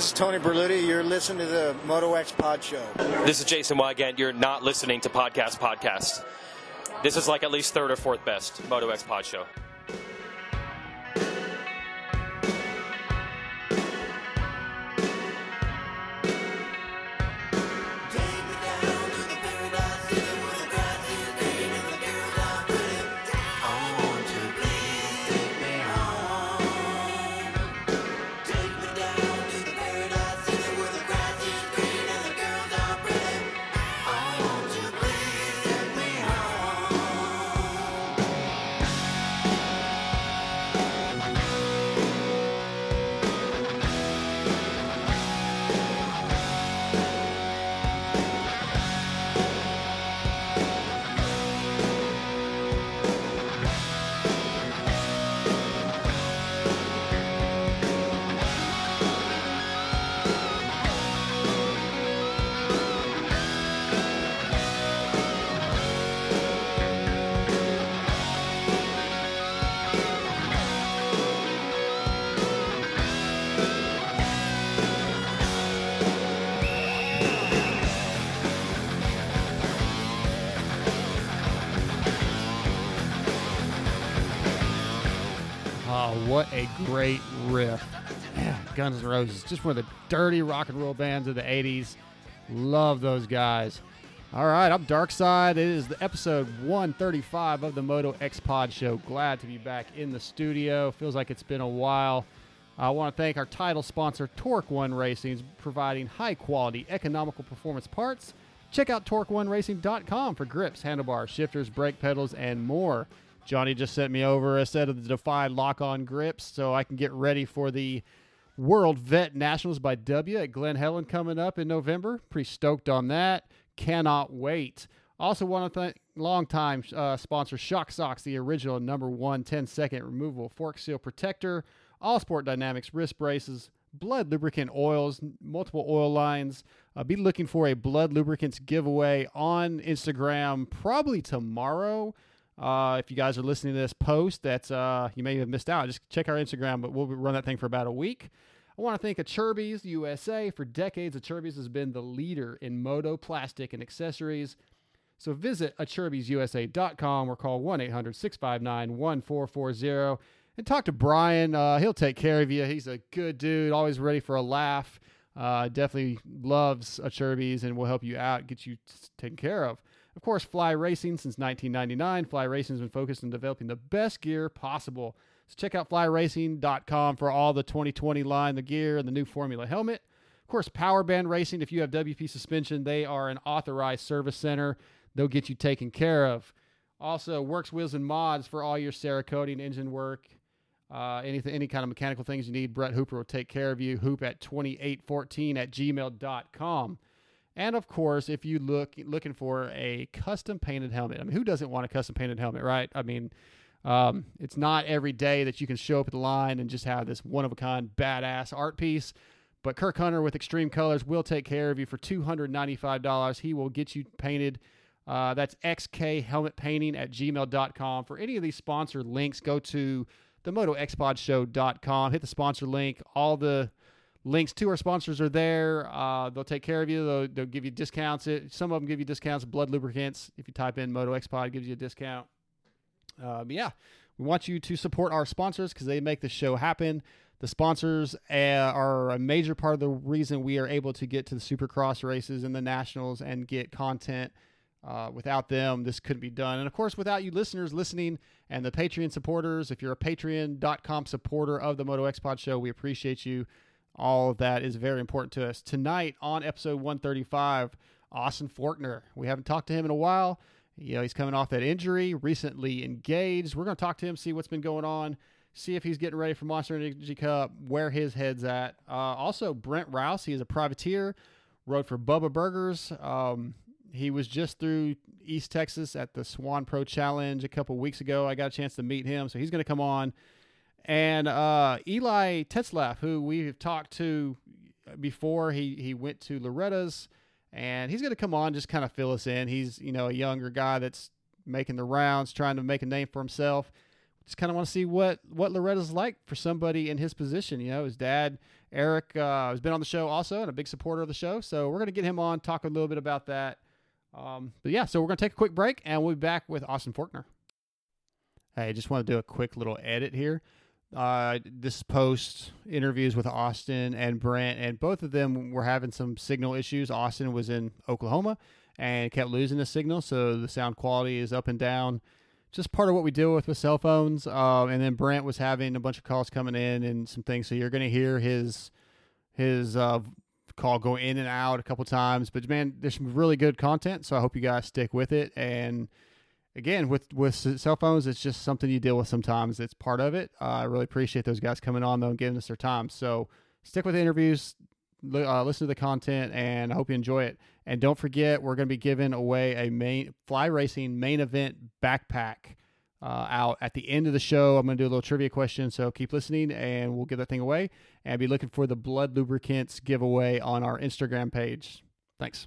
This is Tony Berluti. You're listening to the Moto X Pod Show. This is Jason Weigandt. You're not listening to Podcast Podcast. This is like at least third or fourth best Moto X Pod Show. A great riff. Guns N' Roses, just one of the dirty rock and roll bands of the 80s. Love those guys. All right, I'm Darkside. It is the episode 135 of the Moto X Pod Show. Glad to be back in the studio. Feels like it's been a while. I want to thank our title sponsor, Torque One Racing, providing high quality, economical performance parts. Check out TorqueOneRacing.com for grips, handlebars, shifters, brake pedals, and more. Johnny just sent me over a set of the Defy lock on grips so I can get ready for the World Vet Nationals by W at Glen Helen coming up in November. Pretty stoked on that. Cannot wait. Also, want to thank longtime uh, sponsor Shock Socks, the original number one 10 second removable fork seal protector, All Sport Dynamics wrist braces, Blud lubricant oils, multiple oil lines. Uh, be looking for a Blud lubricants giveaway on Instagram probably tomorrow. Uh, if you guys are listening to this post, that's uh, you may have missed out. Just check our Instagram, but we'll run that thing for about a week. I want to thank Acerbis USA. For decades, Acerbis has been the leader in moto plastic and accessories. So visit acerbisusa.com or call 1 800 659 1440 and talk to Brian. Uh, he'll take care of you. He's a good dude, always ready for a laugh. Uh, definitely loves Acerbis and will help you out, get you taken care of. Of course, Fly Racing since 1999. Fly Racing has been focused on developing the best gear possible. So check out flyracing.com for all the 2020 line, the gear, and the new Formula helmet. Of course, Power Band Racing. If you have WP suspension, they are an authorized service center. They'll get you taken care of. Also, Works Wheels and Mods for all your Cerakoting engine work. Uh, anything, any kind of mechanical things you need, Brett Hooper will take care of you. Hoop at 2814 at gmail.com. And of course, if you look looking for a custom painted helmet, I mean, who doesn't want a custom painted helmet, right? I mean, um, it's not every day that you can show up at the line and just have this one of a kind badass art piece. But Kirk Hunter with Extreme Colors will take care of you for $295. He will get you painted. Uh, that's XK Helmet Painting at gmail.com. For any of these sponsored links, go to the motoxpodshow.com. Hit the sponsor link. All the links to our sponsors are there. Uh, they'll take care of you. They'll, they'll give you discounts. It, some of them give you discounts. Blud lubricants. If you type in Moto X Pod, gives you a discount. Uh, but yeah, we want you to support our sponsors because they make the show happen. The sponsors uh, are a major part of the reason we are able to get to the Supercross races and the Nationals and get content. Uh, without them, this couldn't be done. And of course, without you listeners listening and the Patreon supporters, if you're a patreon.com supporter of the Moto X Pod show, we appreciate you. All of that is very important to us. Tonight on episode 135, Austin Forkner. We haven't talked to him in a while. You know, he's coming off that injury, recently engaged. We're going to talk to him, see what's been going on, see if he's getting ready for Monster Energy Cup, where his head's at. Uh, also, Brent Rouse, he is a privateer, rode for Bubba Burgers. Um, he was just through East Texas at the Swan Pro Challenge a couple weeks ago. I got a chance to meet him, so he's going to come on. And uh, Eli Tetzlaff, who we've talked to before, he he went to Loretta's, and he's going to come on just kind of fill us in. He's you know a younger guy that's making the rounds, trying to make a name for himself. Just kind of want to see what what Loretta's like for somebody in his position. You know, his dad Eric uh, has been on the show also and a big supporter of the show. So we're going to get him on, talk a little bit about that. Um, but yeah, so we're going to take a quick break and we'll be back with Austin Forkner. Hey, just want to do a quick little edit here. Uh, this post interviews with Austin and Brent, and both of them were having some signal issues. Austin was in Oklahoma and kept losing the signal, so the sound quality is up and down. Just part of what we deal with with cell phones. Um, and then Brent was having a bunch of calls coming in and some things, so you're going to hear his his uh, call go in and out a couple times. But man, there's some really good content, so I hope you guys stick with it and again with with cell phones it's just something you deal with sometimes. It's part of it. Uh, i really appreciate those guys coming on though and giving us their time. So stick with the interviews uh, listen to the content and i hope you enjoy it. And don't forget we're going to be giving away a main fly racing main event backpack uh, out at the end of the show. I'm going to do a little trivia question so keep listening and we'll give that thing away. And be looking for the Blud lubricants giveaway on our instagram page. Thanks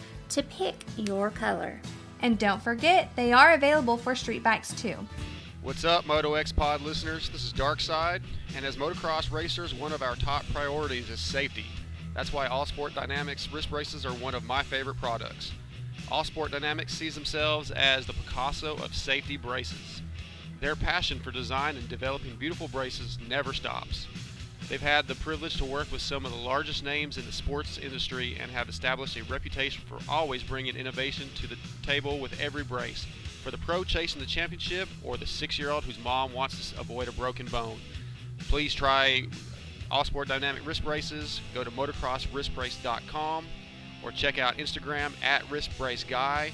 to pick your color. And don't forget, they are available for street bikes too. What's up, Moto X Pod listeners? This is Darkside, and as motocross racers, one of our top priorities is safety. That's why All Sport Dynamics wrist braces are one of my favorite products. All Sport Dynamics sees themselves as the Picasso of safety braces. Their passion for design and developing beautiful braces never stops. They've had the privilege to work with some of the largest names in the sports industry and have established a reputation for always bringing innovation to the table with every brace. For the pro chasing the championship or the six year old whose mom wants to avoid a broken bone, please try All Sport Dynamic Wrist Braces. Go to motocrosswristbrace.com or check out Instagram at wristbraceguy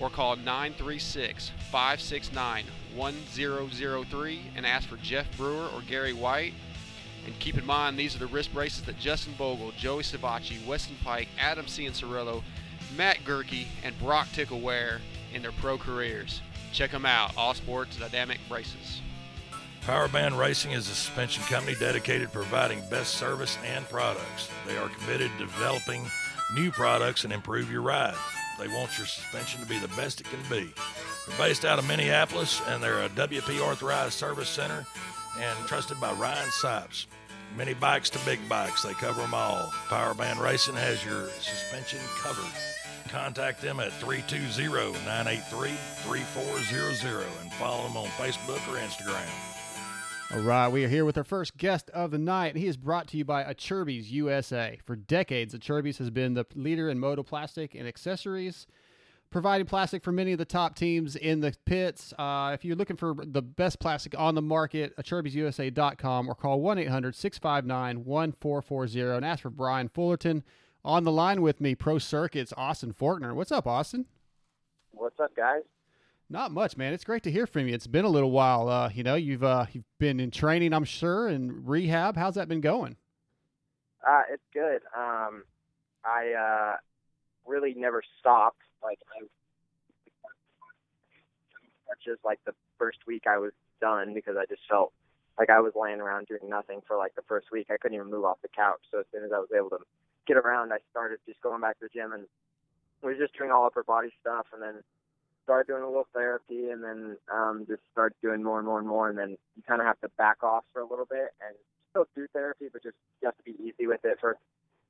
or call 936 569 1003 and ask for Jeff Brewer or Gary White. And keep in mind, these are the wrist braces that Justin Bogle, Joey Savatgy, Weston Peick, Adam Cianciarulo, Matt Gerke, and Brock Tickle wear in their pro careers. Check them out, All Sports Dynamic Braces. Powerband Racing is a suspension company dedicated to providing best service and products. They are committed to developing new products and improve your ride. They want your suspension to be the best it can be. They're based out of Minneapolis and they're a WP authorized service center and trusted by Ryan Sipes. Mini bikes to big bikes, they cover them all. Powerband Racing has your suspension covered. Contact them at 320-983-3400 and follow them on Facebook or Instagram. All right, we are here with our first guest of the night, he is brought to you by Acerbis USA. For decades, Acerbis has been the leader in motoplastic and accessories providing plastic for many of the top teams in the pits. Uh, if you're looking for the best plastic on the market, AcerbisUSA.com or call 1 800 659 1440 and ask for Brian Fullerton. On the line with me, Pro Circuits, Austin Forkner. What's up, Austin? What's up, guys? Not much, man. It's great to hear from you. It's been a little while. Uh, you know, you've uh, you've been in training, I'm sure, and rehab. How's that been going? Uh, it's good. Um, I uh, really never stopped like I just like the first week I was done because I just felt like I was laying around doing nothing for like the first week. I couldn't even move off the couch. So as soon as I was able to get around, I started just going back to the gym and was just doing all upper body stuff and then started doing a little therapy and then um just started doing more and more and more and then you kind of have to back off for a little bit and still do therapy but just you have to be easy with it for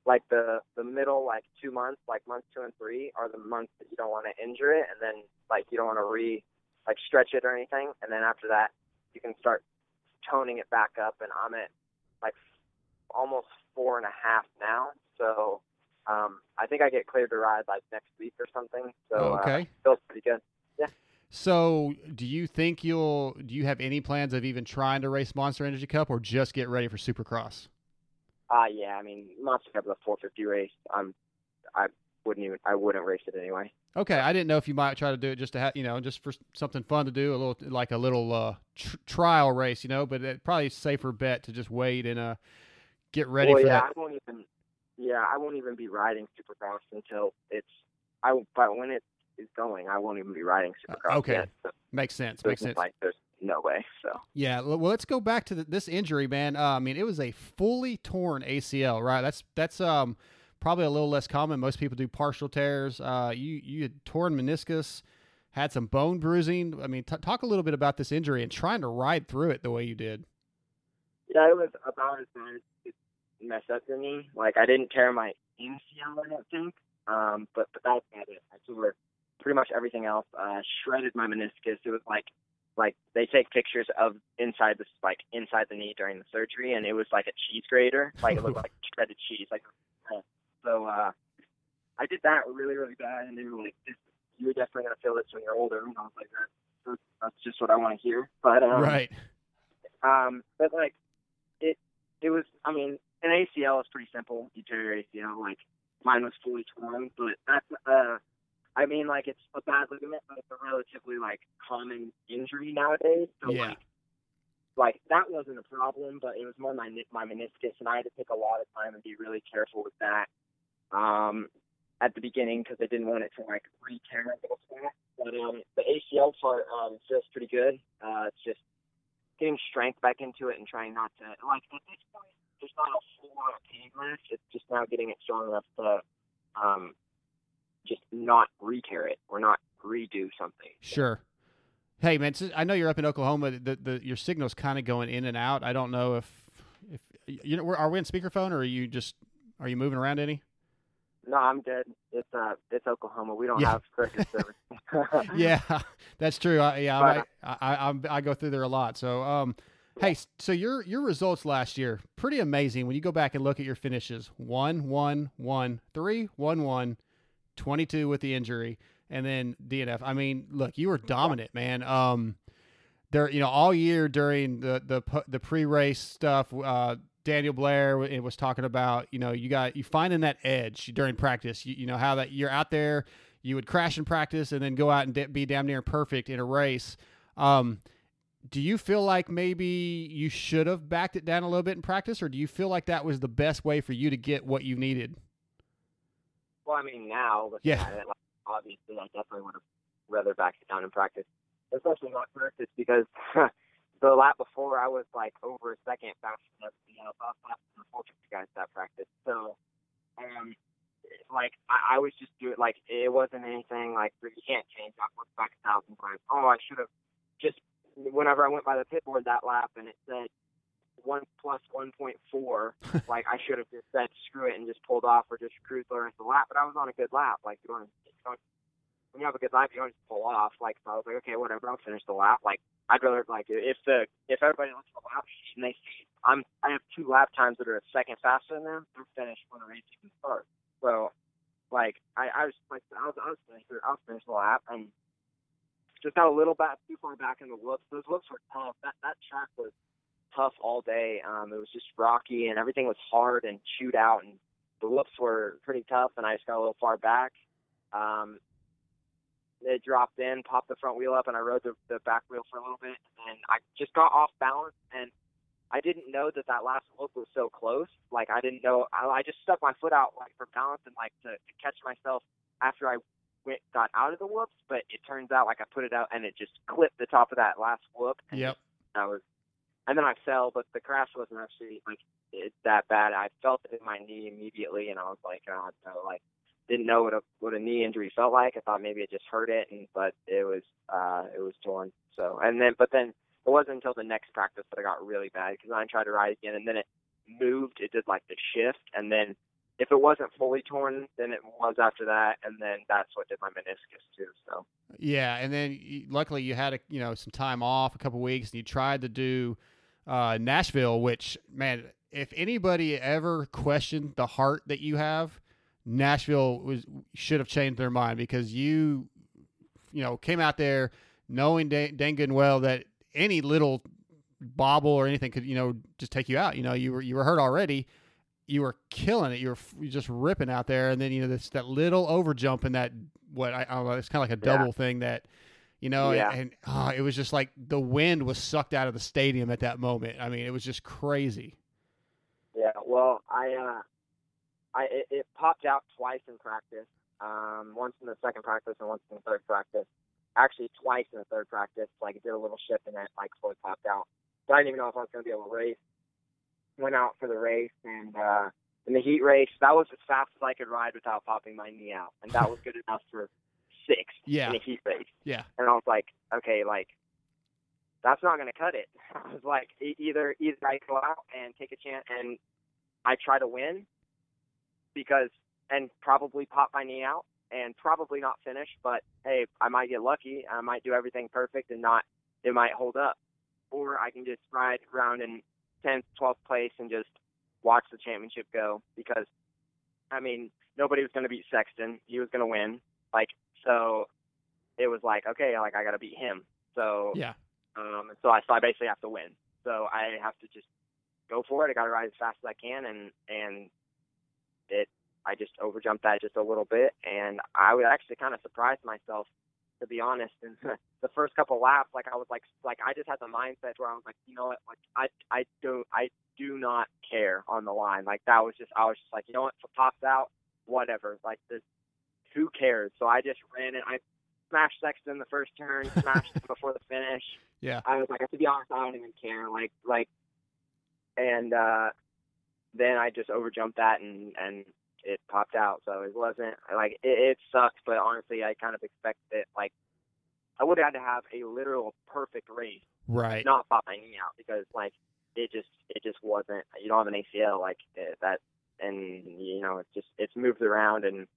like the the middle like two months, like months two and three, are the months that you don't want to injure it, and then like you don't want to re like stretch it or anything, and then after that you can start toning it back up. And I'm at like almost four and a half now, so um, I think I get cleared to ride like next week or something. So Oh, okay. uh, feels pretty good. Yeah. So, do you think you'll? Do you have any plans of even trying to race Monster Energy Cup, or just get ready for Supercross? Uh yeah, I mean Monster Cup is a 450 race. I'm I wouldn't even I wouldn't race it anyway. Okay, I didn't know if you might try to do it just to have, you know, just for something fun to do, a little like a little uh, tr- trial race, you know. But it probably a safer bet to just wait and uh, get ready well, for yeah, that. I won't even. Yeah, I won't even be riding Supercross until it's. I but when it is going, I won't even be riding Supercross. Uh, okay. yet, so Makes sense. Makes sense. Like, there's no way. So Yeah, well, let's go back to the, this injury, man. Uh, I mean, it was a fully torn ACL, right? That's that's um probably a little less common. Most people do partial tears. Uh, you you had torn meniscus, had some bone bruising. I mean, t- talk a little bit about this injury and trying to ride through it the way you did. yeah, it was about as bad as it messed up for me. Like I didn't tear my MCL, I don't think. Um, but but that's about it. I tore pretty much everything else. Uh, shredded my meniscus. It was like like they take pictures of inside this like inside the knee during the surgery, and it was like a cheese grater. Like it looked like shredded cheese. Like uh, so. uh I did that really really bad, and they were like, this, "You're definitely gonna feel this when you're older." And I was like, "That's that's just what I want to hear." But um, right. um, but like it, it was. I mean, an ACL is pretty simple. You tear your ACL. Like mine was fully torn, but that's. Uh, I mean, like it's a bad ligament, but it's a relatively like common injury nowadays. So Yeah. like, like that wasn't a problem, but it was more my my meniscus, and I had to take a lot of time and be really careful with that. Um, at the beginning because I didn't want it to like re-tear my little. But um, the ACL part um, feels pretty good. Uh, it's just getting strength back into it and trying not to like at this point there's not a whole lot of pain left. It's just now getting it strong enough to um, just not re-tear it or not redo something. Sure. Hey, man, I know you're up in Oklahoma. The, the your signal's kind of going in and out. I don't know if if you know. Are we in speakerphone or are you just are you moving around any? No, I'm good. It's uh, it's Oklahoma. We don't Yeah. have cricket service. yeah, that's true. I, yeah, But- I, I, I, I'm- go through there a lot. So, um, hey, so your your results last year pretty amazing. When you go back and look at your finishes, one, one, one, three, one, one, 22 with the injury, and then DNF. I mean, look, you were dominant, man. Um, there, you know, all year during the the the pre race stuff. Uh, Daniel Blair was talking about, you know, you got you finding that edge during practice. You, you know how that you're out there, you would crash in practice and then go out and da- be damn near perfect in a race. Um, do you feel like maybe you should have backed it down a little bit in practice, or do you feel like that was the best way for you to get what you needed? Well, I mean, now, Yeah. it, like, obviously, I definitely would have rather backed it down in practice, especially not practice because the lap before I was like over a second faster than else. I was faster than the Fulton guys that practice. So, um, like I, I was just doing like it wasn't anything like you can't change. I've looked back a thousand times. Oh, I should have just whenever I went by the pit board that lap and it said one plus one point four like I should have just said screw it and just pulled off or just cruised the rest of the lap. But I was on a good lap. Like you don't, you don't when you have a good lap, you don't just pull off. Like so I was like, okay, whatever, I'll finish the lap. Like I'd rather like if the if everybody looks at the lap sheet and they see I'm I have two lap times that are a second faster than them, I'm finished when the race even starts. So like I, I was like I was I was finished I was finished the lap and just got a little back too far back in the whoops. Those whoops were tough. That that track was tough all day. Um, it was just rocky and everything was hard and chewed out, and the whoops were pretty tough. And I just got a little far back. Um, it dropped in, popped the front wheel up, and I rode the, the back wheel for a little bit, and I just got off balance. And I didn't know that that last whoop was so close. Like I didn't know. I, I just stuck my foot out like for balance and like to, to catch myself after I went got out of the whoops. But it turns out like I put it out and it just clipped the top of that last whoop. And Yep. I was, and then I fell, but the crash wasn't actually like it, that bad. I felt it in my knee immediately, and I was like, oh, no, like didn't know what a what a knee injury felt like. I thought maybe it just hurt it, and but it was uh it was torn. So and then but then it wasn't until the next practice that I got really bad because I tried to ride again, and then it moved. It did like the shift, and then if it wasn't fully torn, then it was after that, and then that's what did my meniscus too. So Yeah, and then luckily you had a you know some time off, a couple weeks, and you tried to do uh, Nashville, which man, if anybody ever questioned the heart that you have, Nashville was should have changed their mind because you you know came out there knowing dang, dang good and well that any little bobble or anything could you know just take you out. You know you were you were hurt already. You were killing it. You were you were just ripping out there, and then you know this that little over jump and that what I, I don't know. It's kind of like a Yeah. double thing that you know, Yeah. and, and ah, it was just like the wind was sucked out of the stadium at that moment. I mean, it was just crazy. yeah, Well, I uh, I it, it popped out twice in practice. Um, once in the second practice and once in the third practice. Actually, twice in the third practice. Like it did a little shift and it, like it popped out. So I didn't even know if I was going to be able to race. Went out for the race and uh, in the heat race, that was as fast as I could ride without popping my knee out, and that was good enough for sixth Yeah. in a heat race. Yeah. And I was like, okay, like that's not going to cut it. I was like, e- either either I go out and take a chance and I try to win because and probably pop my knee out and probably not finish, but hey, I might get lucky. I might do everything perfect and not it might hold up. Or I can just ride around in 10th, 12th place and just watch the championship go because I mean, nobody was going to beat Sexton. He was going to win. Like so it was like, okay, like I got to beat him. So Yeah. um, so I so I basically have to win. So I have to just go for it. I got to ride as fast as I can, and and it. I just overjumped that just a little bit, and I was actually kind of surprised myself, to be honest. And the first couple laps, like I was like like I just had the mindset where I was like, you know what, like I I don't, I do not care on the line. Like that was just I was just like, you know what, pops out, whatever. Like this, who cares? So I just ran it. I smashed Sexton the first turn, smashed him before the finish. Yeah. I was like, to be honest, I don't even care. Like, like, and uh, then I just overjumped that and and it popped out. So it wasn't like it, it sucked, but honestly, I kind of expected it. Like, I would have had to have a literal perfect race, Right. not pop my knee out because like it just it just wasn't. You don't have an ACL like eh, that, and you know it's just it's moved around and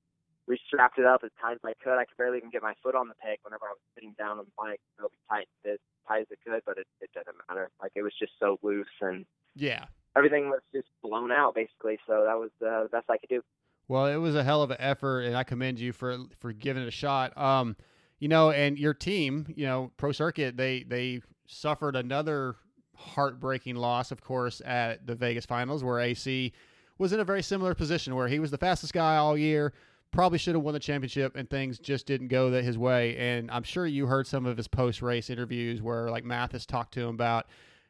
we strapped it up as tight as I could. I could barely even get my foot on the peg whenever I was sitting down on the bike. Really tight, as tight as it could, but it, it doesn't matter. Like it was just so loose and Yeah. Everything was just blown out basically. So that was uh, the best I could do. Well, it was a hell of an effort, and I commend you for for giving it a shot. Um, you know, and your team, you know, Pro Circuit, they they suffered another heartbreaking loss, of course, at the Vegas Finals, where AC was in a very similar position, where he was the fastest guy all year, probably should have won the championship, and things just didn't go that his way. And I'm sure you heard some of his post race interviews where like Matthes talked to him about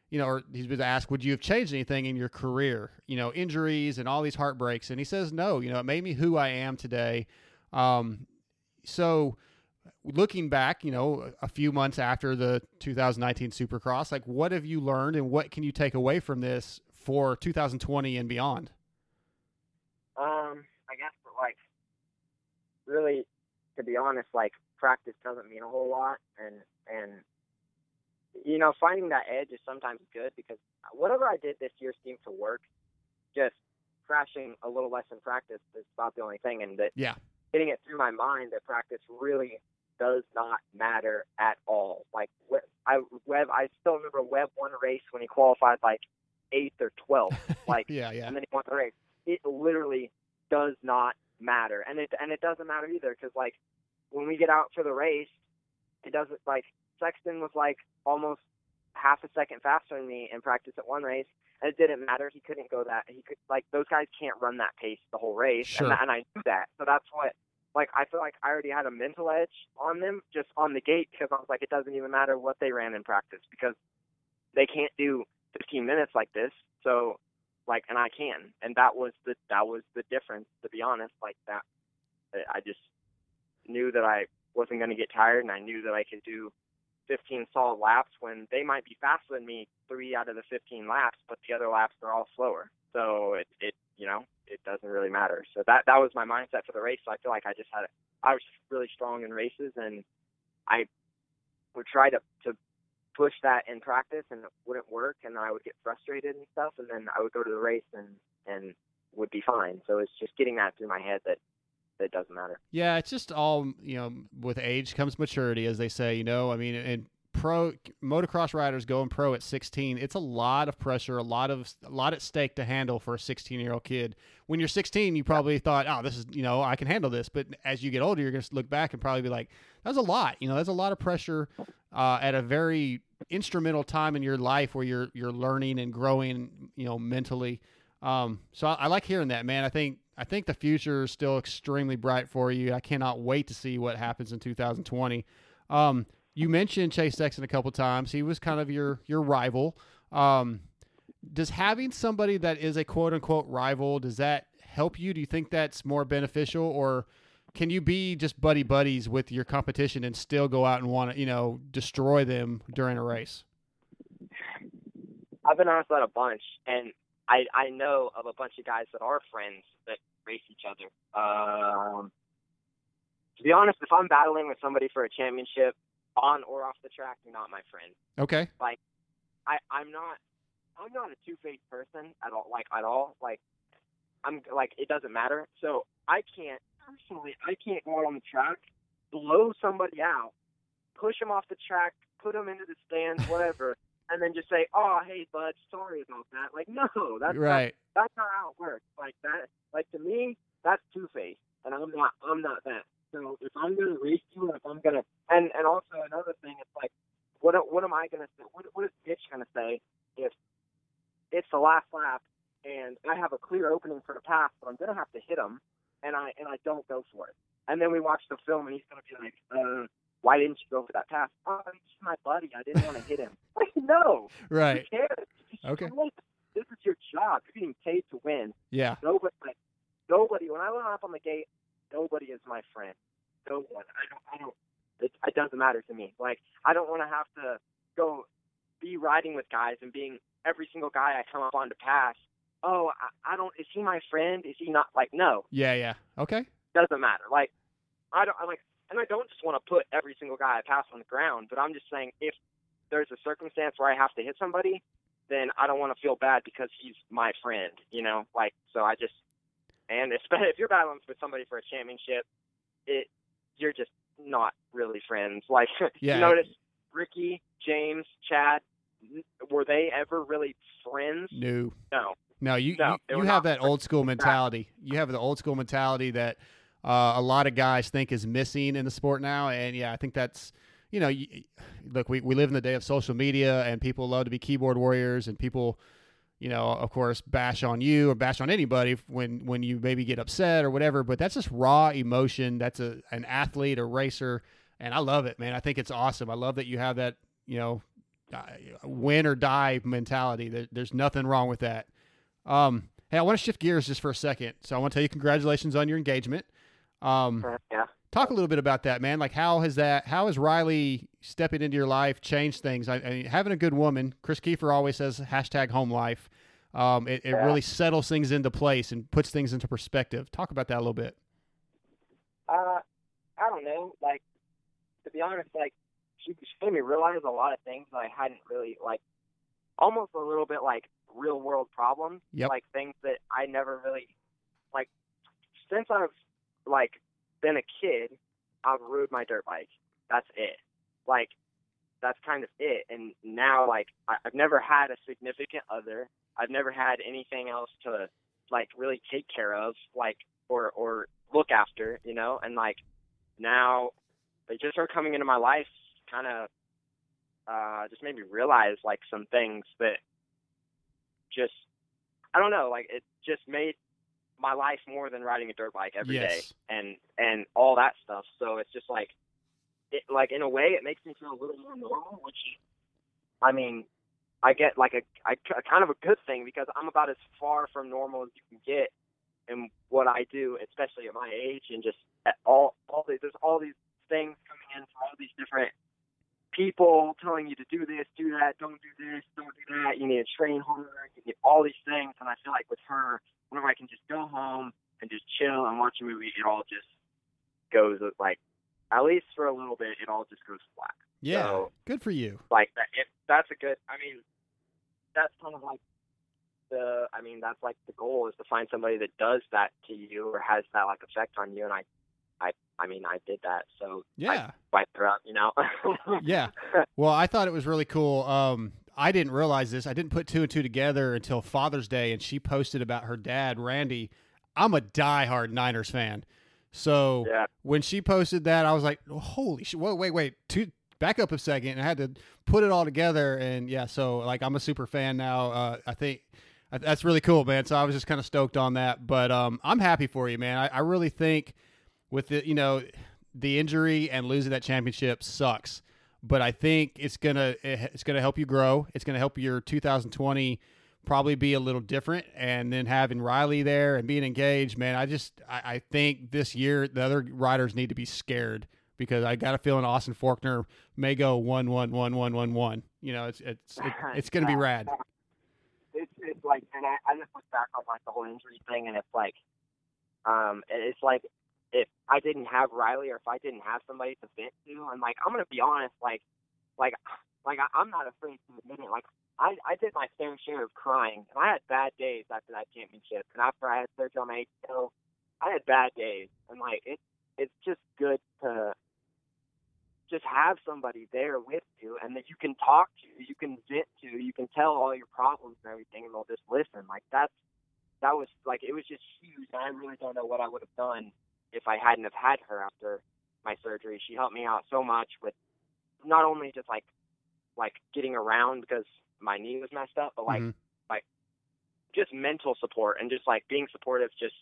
you know, or he's been asked, would you have changed anything in your career? You know, injuries and all these heartbreaks. And he says, no, you know, it made me who I am today. Um, so looking back, you know, a few months after the 2019 Supercross, like what have you learned and what can you take away from this for 2020 and beyond? Um, I guess like really, to be honest, like practice doesn't mean a whole lot, and and you know finding that edge is sometimes good because whatever I did this year seemed to work. Just crashing a little less in practice is about the only thing, and that Yeah. getting it through my mind that practice really does not matter at all. Like I Webb, I still remember Webb won a race when he qualified like eighth or twelfth. Like Yeah, yeah. and then he won the race. It literally does not matter, and it and it doesn't matter either because like when we get out for the race, it doesn't like Sexton was like almost half a second faster than me in practice at one race, and it didn't matter. He couldn't go that. He could like those guys can't run that pace the whole race, Sure. and, and I knew that. So that's what like I feel like I already had a mental edge on them just on the gate because I was like it doesn't even matter what they ran in practice because they can't do 15 minutes like this. So like and I can and that was the that was the difference to be honest like that I just knew that I wasn't going to get tired and I knew that I could do 15 solid laps when they might be faster than me 3 out of the 15 laps but the other laps are all slower. So it it you know it doesn't really matter. So that that was my mindset for the race. So I feel like I just had I was really strong in races and I would try to to push that in practice and it wouldn't work and I would get frustrated and stuff and then I would go to the race and and would be fine. So it's just getting that through my head that that doesn't matter. Yeah, it's just all you know. With age comes maturity, as they say. You know, I mean, and pro motocross riders going pro at 16, it's a lot of pressure, a lot of a lot at stake to handle for a 16 year old kid. When you're 16, you probably thought, oh, this is you know, I can handle this. But as you get older, you're gonna look back and probably be like, that's a lot. You know, that's a lot of pressure uh, at a very instrumental time in your life where you're you're learning and growing. You know, mentally. Um, so I, I like hearing that, man. I think I think the future is still extremely bright for you. I cannot wait to see what happens in 2020. Um, you mentioned Chase Sexton a couple times. He was kind of your your rival. Um, does having somebody that is a quote unquote rival does that help you? Do you think that's more beneficial, or can you be just buddy buddies with your competition and still go out and want to you know destroy them during a race? I've been asked that a bunch, and I I know of a bunch of guys that are friends that race each other. Um, to be honest, if I'm battling with somebody for a championship on or off the track, you're not my friend. Okay. Like, I I'm not I'm not a two faced person at all. Like at all. Like I'm like it doesn't matter. So I can't personally I can't go out on the track, blow somebody out, push them off the track, put them into the stands, whatever. and then just say, "Oh, hey, bud, sorry about that." Like, no, that's right. Not, that's not how it works. Like that, like to me, that's two faced, and I'm not. I'm not that. So if I'm gonna race you, if I'm gonna, and and also another thing, it's like, what what am I gonna say? What what is Mitch gonna say if it's the last lap and I have a clear opening for the pass, but I'm gonna have to hit him, and I and I don't go for it, and then we watch the film and he's gonna be like, uh, why didn't you go for that pass? Oh, he's my buddy. I didn't want to hit him. Like, no. Right. Who cares? Okay. This is your job. You're getting paid to win. Yeah. Nobody, like, nobody. When I went up on the gate, nobody is my friend. No one. I don't. I don't. It, it doesn't matter to me. Like, I don't want to have to go be riding with guys and being every single guy I come up on to pass. Oh, I, I don't. Is he my friend? Is he not? Like, no. Yeah. Yeah. Okay. Doesn't matter. Like, I don't. I like and I don't just want to put every single guy I pass on the ground, but I'm just saying if there's a circumstance where I have to hit somebody, then I don't want to feel bad because he's my friend, you know? Like, so I just, and especially if you're battling with somebody for a championship, it, you're just not really friends. Like, yeah. you notice Ricky, James, Chad, were they ever really friends? No. No. No, you no, you, you have that old school mentality. You have the old school mentality that uh, a lot of guys think is missing in the sport now. And yeah, I think that's, you know, you, look, we, we live in the day of social media and people love to be keyboard warriors and people, you know, of course, bash on you or bash on anybody when, when you maybe get upset or whatever, but that's just raw emotion. That's a, an athlete, a racer. And I love it, man. I think it's awesome. I love that you have that, you know, uh, win or die mentality. There, there's nothing wrong with that. Um, hey, I want to shift gears just for a second. So I want to tell you congratulations on your engagement. Um, yeah. Talk a little bit about that, man. Like, how has that? How has Riley stepping into your life changed things? I, I mean, having a good woman. Chris Kiefer always says hashtag home life. Um, it, it Yeah. really settles things into place and puts things into perspective. Talk about that a little bit. Uh, I don't know. Like, to be honest, like she, she made me realize a lot of things that I hadn't really like, almost a little bit like real world problems. Yep. Like things that I never really like. Since I've like been a kid, I've rode my dirt bike. That's it. Like, that's kind of it. And now, like, I, I've never had a significant other. I've never had anything else to like really take care of, like, or or look after, you know. And like, now they just are coming into my life, kind of, uh, just made me realize like some things that just, I don't know, like it just made my life more than riding a dirt bike every day Yes. and and all that stuff. So it's just like, it like in a way it makes me feel a little more normal, which, I mean, I get like a, I, a kind of a good thing because I'm about as far from normal as you can get in what I do, especially at my age, and just at all all these there's all these things coming in from all these different people telling you to do this, do that, don't do this, don't do that. You need to train harder. You need all these things, and I feel like with her, whenever I can just go home and just chill and watch a movie, it all just goes like, at least for a little bit, it all just goes flat. Yeah, So- good for you. Like that, it, that's a good. I mean, that's kind of like the. I mean, that's like the goal is to find somebody that does that to you or has that like effect on you. And I, I, I mean, I did that, so Yeah. wiped her you know. Yeah. Well, I thought it was really cool. Um, I didn't realize this. I didn't put two and two together until Father's Day, and she posted about her dad, Randy. I'm a diehard Niners fan. So Yeah. when she posted that, I was like, holy shit. Wait, wait, wait. Two, back up a second. And I had to put it all together. And yeah, so like I'm a super fan now. Uh, I think that's really cool, man. So I was just kind of stoked on that. But um, I'm happy for you, man. I, I really think with the, you know, the injury and losing that championship sucks but I think it's gonna it's gonna help you grow. It's gonna help your 2020 probably be a little different. And then having Riley there and being engaged, man, I just I, I think this year the other riders need to be scared because I got a feeling Austin Forkner may go one one one one one one. You know, it's it's it, it's going to be rad. It's it's like, and I, I just look back on like the whole injury thing, and it's like, um, it's like if I didn't have Riley or if I didn't have somebody to vent to, and like I'm gonna be honest, like, like, like I'm not afraid to admit it. Like I I did my fair share of crying, and I had bad days after that championship, and after I had surgery on my ACL, I had bad days, and like it it's just good to just have somebody there with you and that you can talk to, you can vent to, you can tell all your problems and everything, and they'll just listen. Like that's that was like it was just huge. And I really don't know what I would have done if I hadn't have had her after my surgery. She helped me out so much with not only just like like getting around because my knee was messed up, but like Mhm. like just mental support and just like being supportive just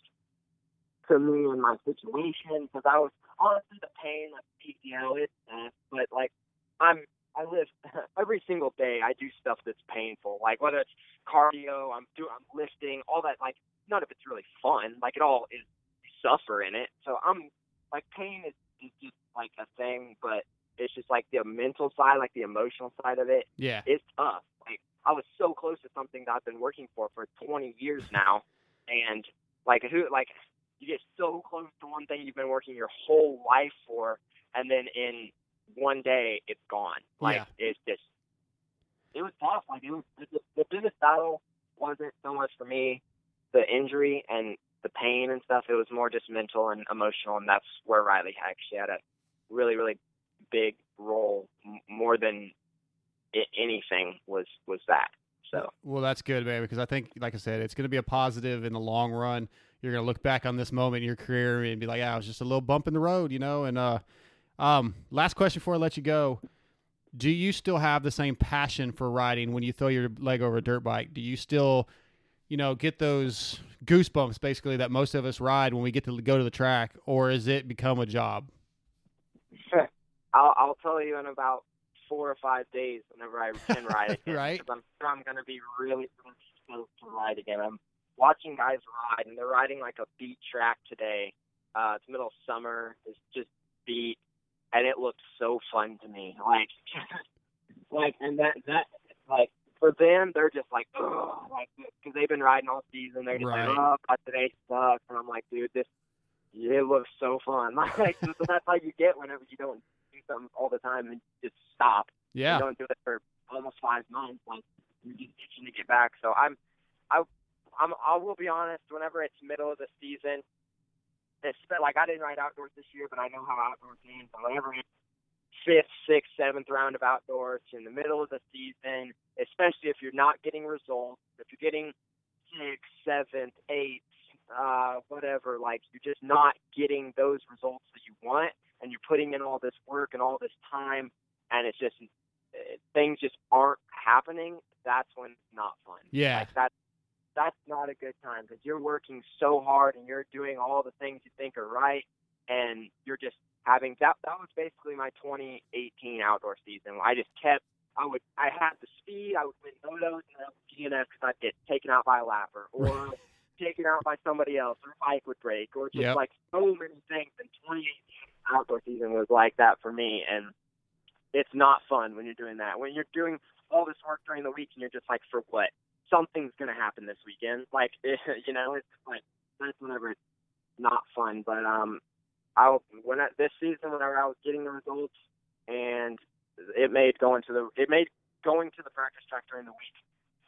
to me and my situation because I was honestly the pain like PCL it's uh, but like I'm I live every single day I do stuff that's painful like whether it's cardio I'm doing, I'm lifting all that like none of it's really fun like it all is suffer in it so I'm like pain is, is just like a thing but it's just like the mental side like the emotional side of it Yeah. it's tough. Like I was so close to something that I've been working for for 20 years now, and like who like you get so close to one thing you've been working your whole life for, and then in one day it's gone. Like Yeah. it's just it was tough. Like it was the, the biggest battle wasn't so much for me the injury and the pain and stuff. It was more just mental and emotional, and that's where Riley actually had a really really big role more than i- anything was was that. So Well, that's good, man, because I think, like I said, it's going to be a positive in the long run. You're going to look back on this moment in your career and be like, "Ah, it was just a little bump in the road," you know. And uh, um, last question before I let you go: Do you still have the same passion for riding when you throw your leg over a dirt bike? Do you still, you know, get those goosebumps basically that most of us ride when we get to go to the track, or has it become a job? I'll I'll tell you in about four or five days whenever I can ride again. Right. Because I'm sure I'm gonna be really really stoked to ride again. I'm watching guys ride and they're riding like a beat track today. Uh, it's middle of summer. It's just beat, and it looks so fun to me. Like, like, and that that like for them, they're just like, oh, like because they've been riding all season. They're just Right. like, oh, but today sucks. And I'm like, dude, this it looks so fun. Like so that's how you get whenever you don't do something all the time and just stop. Yeah. You don't do it for almost five months. Like you're just itching to get back. So I'm, I, I'm, I will be honest. Whenever it's middle of the season, it's like I didn't ride outdoors this year, but I know how outdoors means. So whenever it's fifth, sixth, seventh round of outdoors in the middle of the season, especially if you're not getting results, if you're getting sixth, seventh, eighth, uh, whatever, like you're just not getting those results that you want, and you're putting in all this work and all this time, and it's just uh, things just aren't happening. That's when it's not fun. Yeah. Like that's that's not a good time because you're working so hard and you're doing all the things you think are right, and you're just having that. That was basically my 2018 outdoor season. I just kept. I would. I had the speed. I would win motos and I would DNF because I'd get taken out by a lapper or taken out by somebody else, or a bike would break, or just Yep. like so many things. And 2018 outdoor season was like that for me, and it's not fun when you're doing that. When you're doing all this work during the week and you're just like, for what? Something's gonna happen this weekend. Like, you know, it's like that's whenever it's not fun. But um, I when I, this season, whenever I was getting the results, and it made going to the it made going to the practice track during the week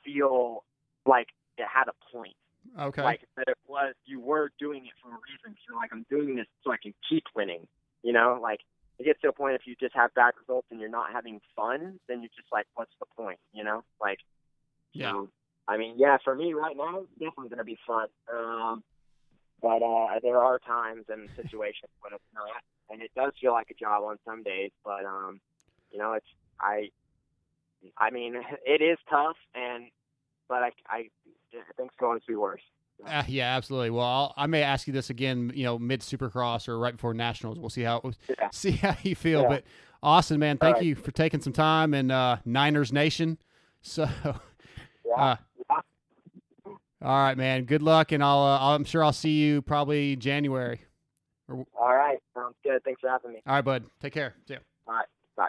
feel like it had a point. Okay. Like that it was you were doing it for a reason. You're like, I'm doing this so I can keep winning. You know, like it gets to a point if you just have bad results and you're not having fun, then you're just like, what's the point? You know, like Yeah. so, I mean, yeah, for me right now, it's definitely going to be fun. Um, but uh, there are times and situations when it's not, and it does feel like a job on some days. But um, you know, it's I, I mean, it is tough, and but I, I, I think it's going to be worse. Uh, yeah, absolutely. Well, I'll, I may ask you this again, you know, mid Supercross or right before Nationals. We'll see how Yeah. see how you feel. Yeah. But Austin, man, thank right. you for taking some time and uh, Niners Nation. So, Yeah. uh, Yeah. All right, man. Good luck, and I'll. Uh, I'm sure I'll see you probably January. All right, sounds good. Thanks for having me. All right, bud. Take care. See ya. All right, bye.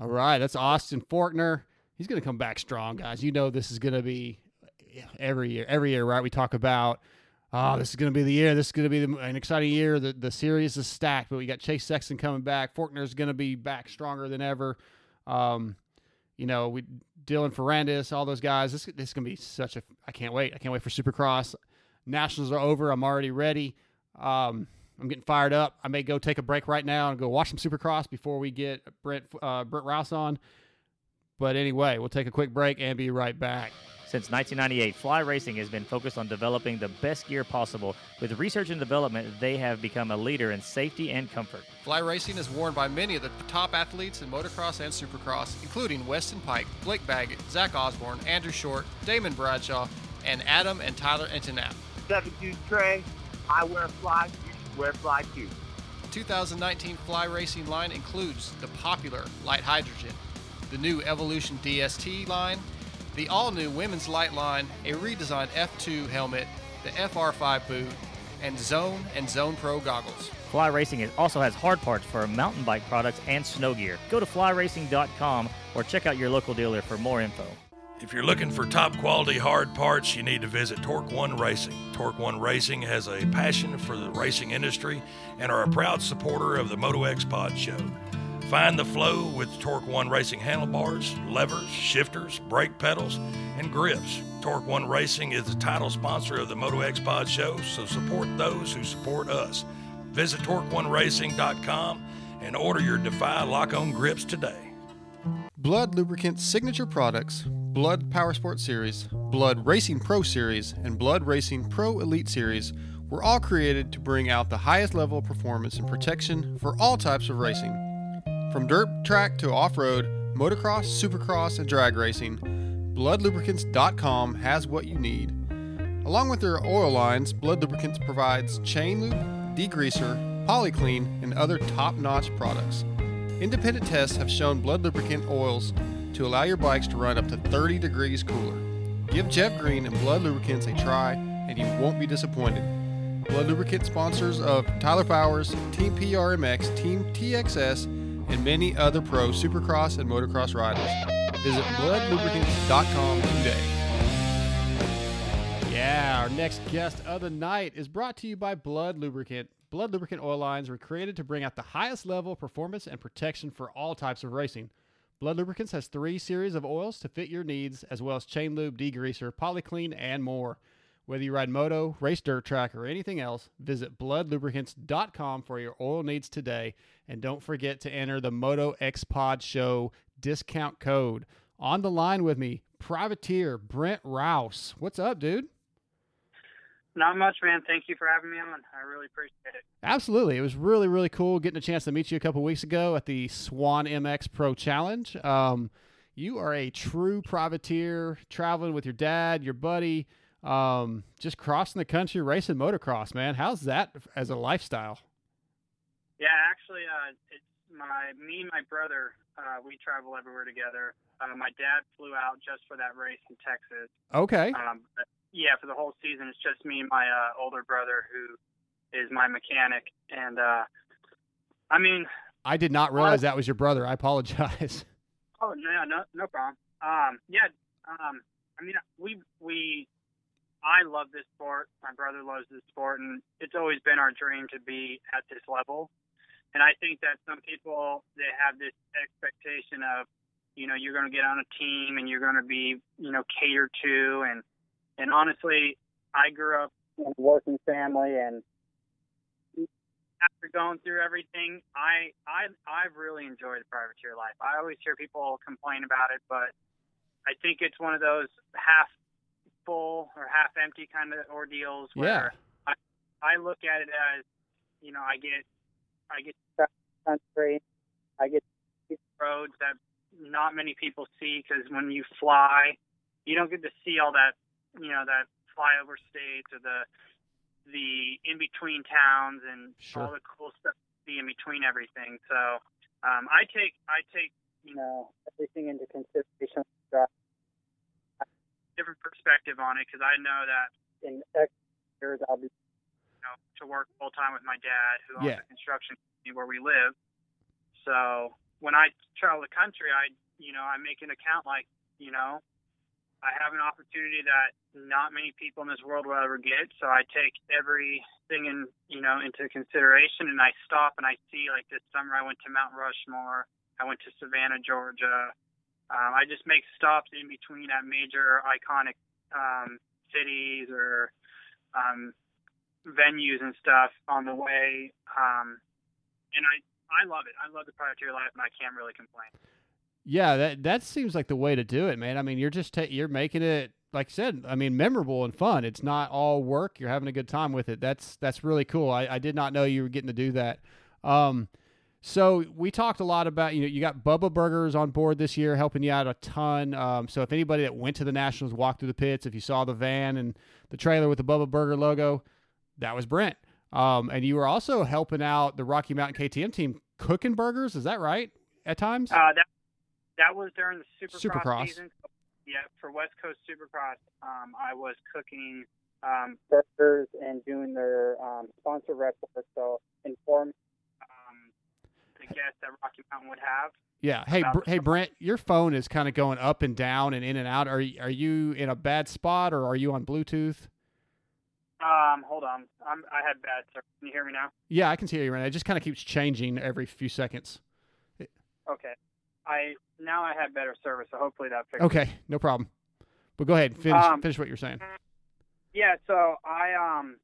All right, that's Austin Forkner. He's going to come back strong, guys. You know this is going to be every year. Every year, right? We talk about, oh, this is going to be the year. This is going to be the, an exciting year. The the series is stacked, but we got Chase Sexton coming back. Forkner's going to be back stronger than ever. Um, you know, we Dylan Ferrandis, all those guys. This this is to be such a. I can't wait. I can't wait for Supercross. Nationals are over. I'm already ready. Um, I'm getting fired up. I may go take a break right now and go watch some Supercross before we get Brent uh, Brent Rouse on. But anyway, we'll take a quick break and be right back. Since 1998, Fly Racing has been focused on developing the best gear possible. With research and development, they have become a leader in safety and comfort. Fly Racing is worn by many of the top athletes in motocross and supercross, including Weston Peick, Blake Baggett, Zach Osborne, Andrew Short, Damon Bradshaw, and Adam and Tyler Enticknap. 72 Trey, I wear Fly, you should wear Fly too. 2019 Fly Racing line includes the popular Light Hydrogen, the new Evolution DST line, the all new women's light line, a redesigned F2 helmet, the FR5 boot, and Zone and Zone Pro goggles. Fly Racing also has hard parts for mountain bike products and snow gear. Go to flyracing.com or check out your local dealer for more info. If you're looking for top quality hard parts, you need to visit Torque One Racing. Torque One Racing has a passion for the racing industry and are a proud supporter of the Moto X Pod Show. Find the flow with Torque One Racing handlebars, levers, shifters, brake pedals, and grips. Torque One Racing is the title sponsor of the Moto X Pod Show, so support those who support us. Visit TorqueOneRacing.com and order your Defy lock on grips today. Blud Lubricants signature products, Blud Power Sport Series, Blud Racing Pro Series, and Blud Racing Pro Elite Series were all created to bring out the highest level of performance and protection for all types of racing. From dirt track to off road, motocross, supercross, and drag racing, BludLubricants.com has what you need. Along with their oil lines, Blud Lubricants provides chain lube, degreaser, polyclean, and other top notch products. Independent tests have shown Blud lubricant oils to allow your bikes to run up to 30 degrees cooler. Give Jeff Green and Blud Lubricants a try, and you won't be disappointed. Blud Lubricant sponsors of Tyler Powers, Team PRMX, Team TXS, and many other pro supercross and motocross riders. Visit bludlubricants.com today. Yeah, our next guest of the night is brought to you by Blud Lubricant. Blud Lubricant oil lines were created to bring out the highest level of performance and protection for all types of racing. Blud Lubricants has three series of oils to fit your needs, as well as chain lube, degreaser, polyclean, and more. Whether you ride moto, race dirt track, or anything else, visit bludlubricants.com for your oil needs today. And don't forget to enter the Moto X Pod Show discount code. On the line with me, privateer Brent Rouse. What's up, dude? Not much, man. Thank you for having me on. I really appreciate it. Absolutely. It was really, really cool getting a chance to meet you a couple weeks ago at the Swan MX Pro Challenge. Um, you are a true privateer, traveling with your dad, your buddy, um, just crossing the country racing motocross, man. How's that as a lifestyle? Yeah, actually, uh, it's my me and my brother. Uh, we travel everywhere together. Uh, my dad flew out just for that race in Texas. Okay. Um, but yeah, for the whole season, it's just me and my uh, older brother who is my mechanic. And uh, I mean, I did not realize that was your brother. I apologize. oh no, no, no problem. Um, yeah, um, I mean, we we I love this sport. My brother loves this sport, and it's always been our dream to be at this level. And I think that some people they have this expectation of, you know, you're going to get on a team and you're going to be, you know, catered to. And and honestly, I grew up in a working family, and after going through everything, I I I've really enjoyed the privateer life. I always hear people complain about it, but I think it's one of those half full or half empty kind of ordeals where I I look at it as, you know, I get I get to travel the country, I get to see roads that not many people see because when you fly, you don't get to see all that, you know, that flyover states or the the in between towns and Sure. all the cool stuff you see in between everything. So um, I take I take you know everything into consideration. different perspective on it because I know that in X years I'll be you know to work full time with my dad who owns Yeah. a construction company where we live. So when I travel the country, I you know I make an account like you know I have an opportunity that not many people in this world will ever get. So I take everything in you know into consideration, and I stop and I see like this summer I went to Mount Rushmore, I went to Savannah, Georgia. Um, I just make stops in between at major iconic um, cities or um, venues and stuff on the way. Um, and I I love it. I love the product of your life, and I can't really complain. Yeah, that that seems like the way to do it, man. I mean, you're just ta- you're making it like I said. I mean, memorable and fun. It's not all work. You're having a good time with it. That's that's really cool. I, I did not know you were getting to do that. Um, so we talked a lot about you know you got Bubba Burgers on board this year, helping you out a ton. Um, so if anybody that went to the Nationals walked through the pits, if you saw the van and the trailer with the Bubba Burger logo, that was Brent. Um, and you were also helping out the Rocky Mountain KTM team cooking burgers. Is that right? At times. Uh, that that was during the Supercross, Supercross. season. Yeah, for West Coast Supercross, um, I was cooking um, burgers and doing their um, sponsor rep work. So inform um, the guests that Rocky Mountain would have. Yeah. Hey, Br- hey, Brent, your phone is kind of going up and down and in and out. Are are you in a bad spot or are you on Bluetooth? Um, hold on, I'm, I had bad service. Can you hear me now? Yeah, I can hear you right now. It just kind of keeps changing every few seconds. Okay. I now I have better service, so hopefully that fixes. Okay, no problem. But go ahead, finish Um, finish what you're saying. Yeah, so I um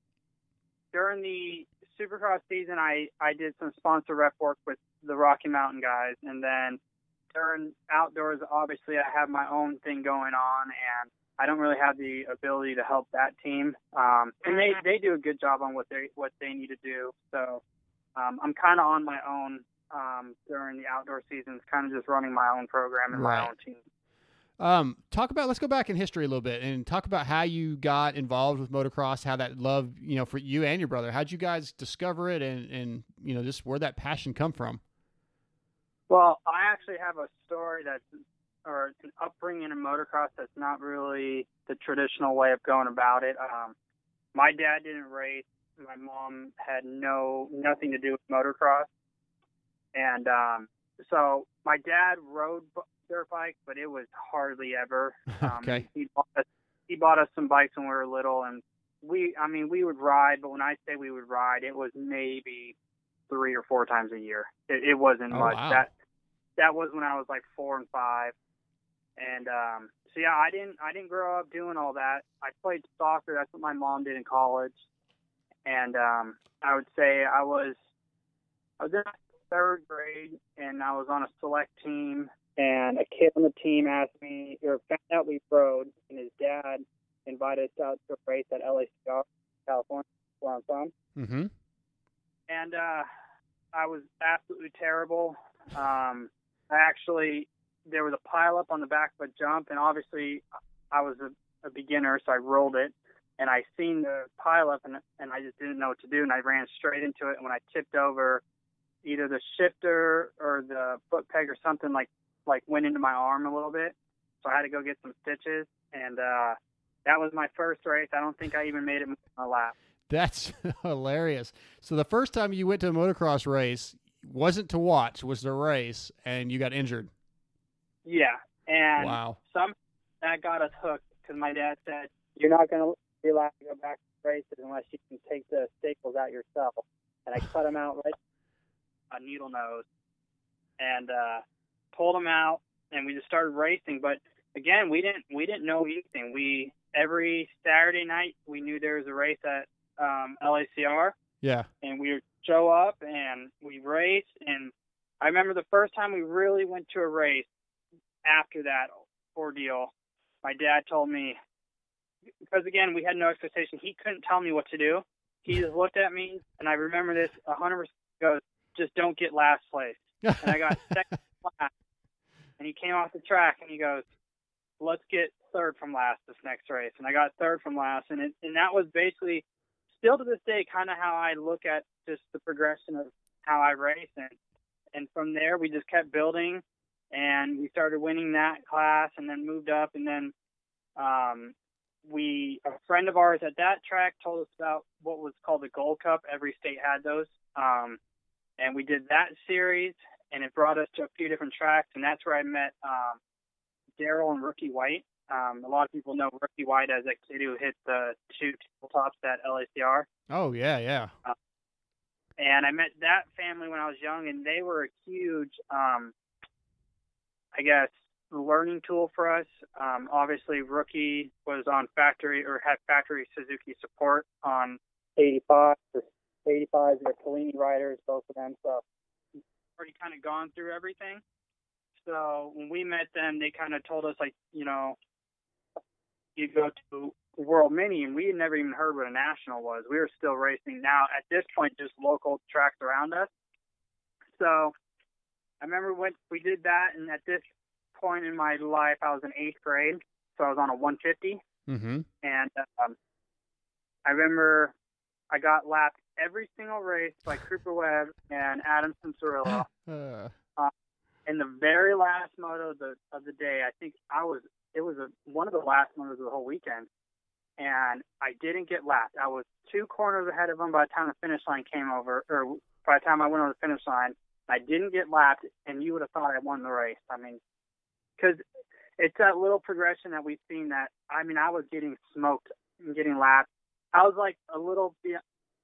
during the Supercross season, I I did some sponsor rep work with the Rocky Mountain guys, and then during outdoors, obviously I have my own thing going on, and I don't really have the ability to help that team. Um, and they they do a good job on what they what they need to do. So um, I'm kind of on my own um, during the outdoor seasons, kind of just running my own program and Right. my own team. Um, talk about let's go back in history a little bit and talk about how you got involved with motocross, how that love, you know, for you and your brother. How'd you guys discover it, and and you know, just where that passion come from? Well, I actually have a story that's, or it's an upbringing in motocross that's not really the traditional way of going about it. Um, my dad didn't race. My mom had no nothing to do with motocross, and um, so my dad rode dirt bikes, but it was hardly ever. Um, Okay. He bought us, he bought us some bikes when we were little, and we, I mean, we would ride, but when I say we would ride, it was maybe three or four times a year. It, it wasn't Oh, much. wow. That that was when I was like four and five, and um, so yeah, I didn't I didn't grow up doing all that. I played soccer. That's what my mom did in college, and um, I would say I was I was in third grade, and I was on a select team, and a kid on the team asked me or found out we rode, and his dad invited us out to a race at LACR, California, where I'm from Mm-hmm. and uh, I was absolutely terrible. Um, I actually there was a pile up on the back of a jump, and obviously I was a, a beginner, so I rolled it, and I seen the pile up, and and I just didn't know what to do, and I ran straight into it. And when I tipped over, either the shifter or the foot peg or something like like went into my arm a little bit, so I had to go get some stitches, and uh, that was my first race. I don't think I even made it a lap. That's hilarious. So the first time you went to a motocross race wasn't to watch, was to race, and you got injured. Yeah, and Wow. some that got us hooked because my dad said you're not going to be allowed to go back to races unless you can take the staples out yourself. And I cut them out right a needle nose, and uh, pulled them out, and we just started racing. But again, we didn't we didn't know anything. We every Saturday night we knew there was a race at um, LACR, Yeah. and we would show up and we raced. And I remember the first time we really went to a race after that ordeal, my dad told me, because again, we had no expectation. He couldn't tell me what to do. He just looked at me, and I remember this 100% goes, just don't get last place. And I got second from last. And he came off the track and he goes, let's get third from last this next race. And I got third from last. And, it, and that was basically still to this day kind of how I look at just the progression of how I race. And, and from there, we just kept building and we started winning that class and then moved up. And then Um, we a friend of ours at that track told us about what was called the Gold Cup. Every state had those, um, and we did that series, and it brought us to a few different tracks, and that's where I met um, Daryl and Rookie White. Um, a lot of people know Rookie White as that kid who hit the two tabletops at LACR. Oh yeah, yeah. Uh, and I met that family when I was young, and they were a huge, um, I guess, learning tool for us. Um, obviously, Rookie was on factory or had factory Suzuki support on 85, the 85s, the Collini riders, both of them. So already kind of gone through everything. So when we met them, they kind of told us like, you know, you go to World Mini, and we had never even heard what a national was. We were still racing now at this point, just local tracks around us. So I remember when we did that, and at this point in my life, I was in eighth grade, so I was on a 150, Mm-hmm. and um, I remember I got lapped every single race by Cooper Webb and Adam Cianciarulo. Uh, Uh, in the very last moto of the of the day, I think I was it was a, one of the last motos of the whole weekend, and I didn't get lapped. I was two corners ahead of him by the time the finish line came over, or by the time I went over the finish line. I didn't get lapped, and you would have thought I won the race. I mean, because it's that little progression that we've seen. That I mean, I was getting smoked and getting lapped. I was like a little bit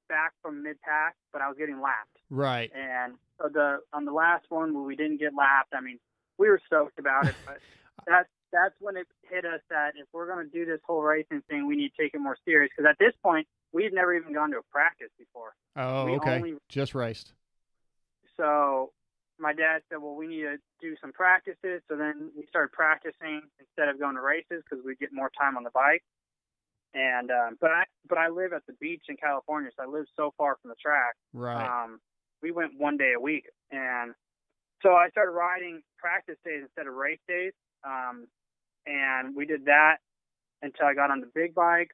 back from mid pack, but I was getting lapped. right. And so the on the last one where we didn't get lapped, I mean, we were stoked about it, but that's that's when it hit us that if we're going to do this whole racing thing, we need to take it more serious. Because at this point, we've never even gone to a practice before. Oh, we okay. only- Just raced. So my dad said, well, we need to do some practices. So then we started practicing instead of going to races because we'd get more time on the bike. And um, but I but I live at the beach in California, so I live so far from the track. Right. Um, we went one day a week, and so I started riding practice days instead of race days. Um, and we did that until I got on the big bike.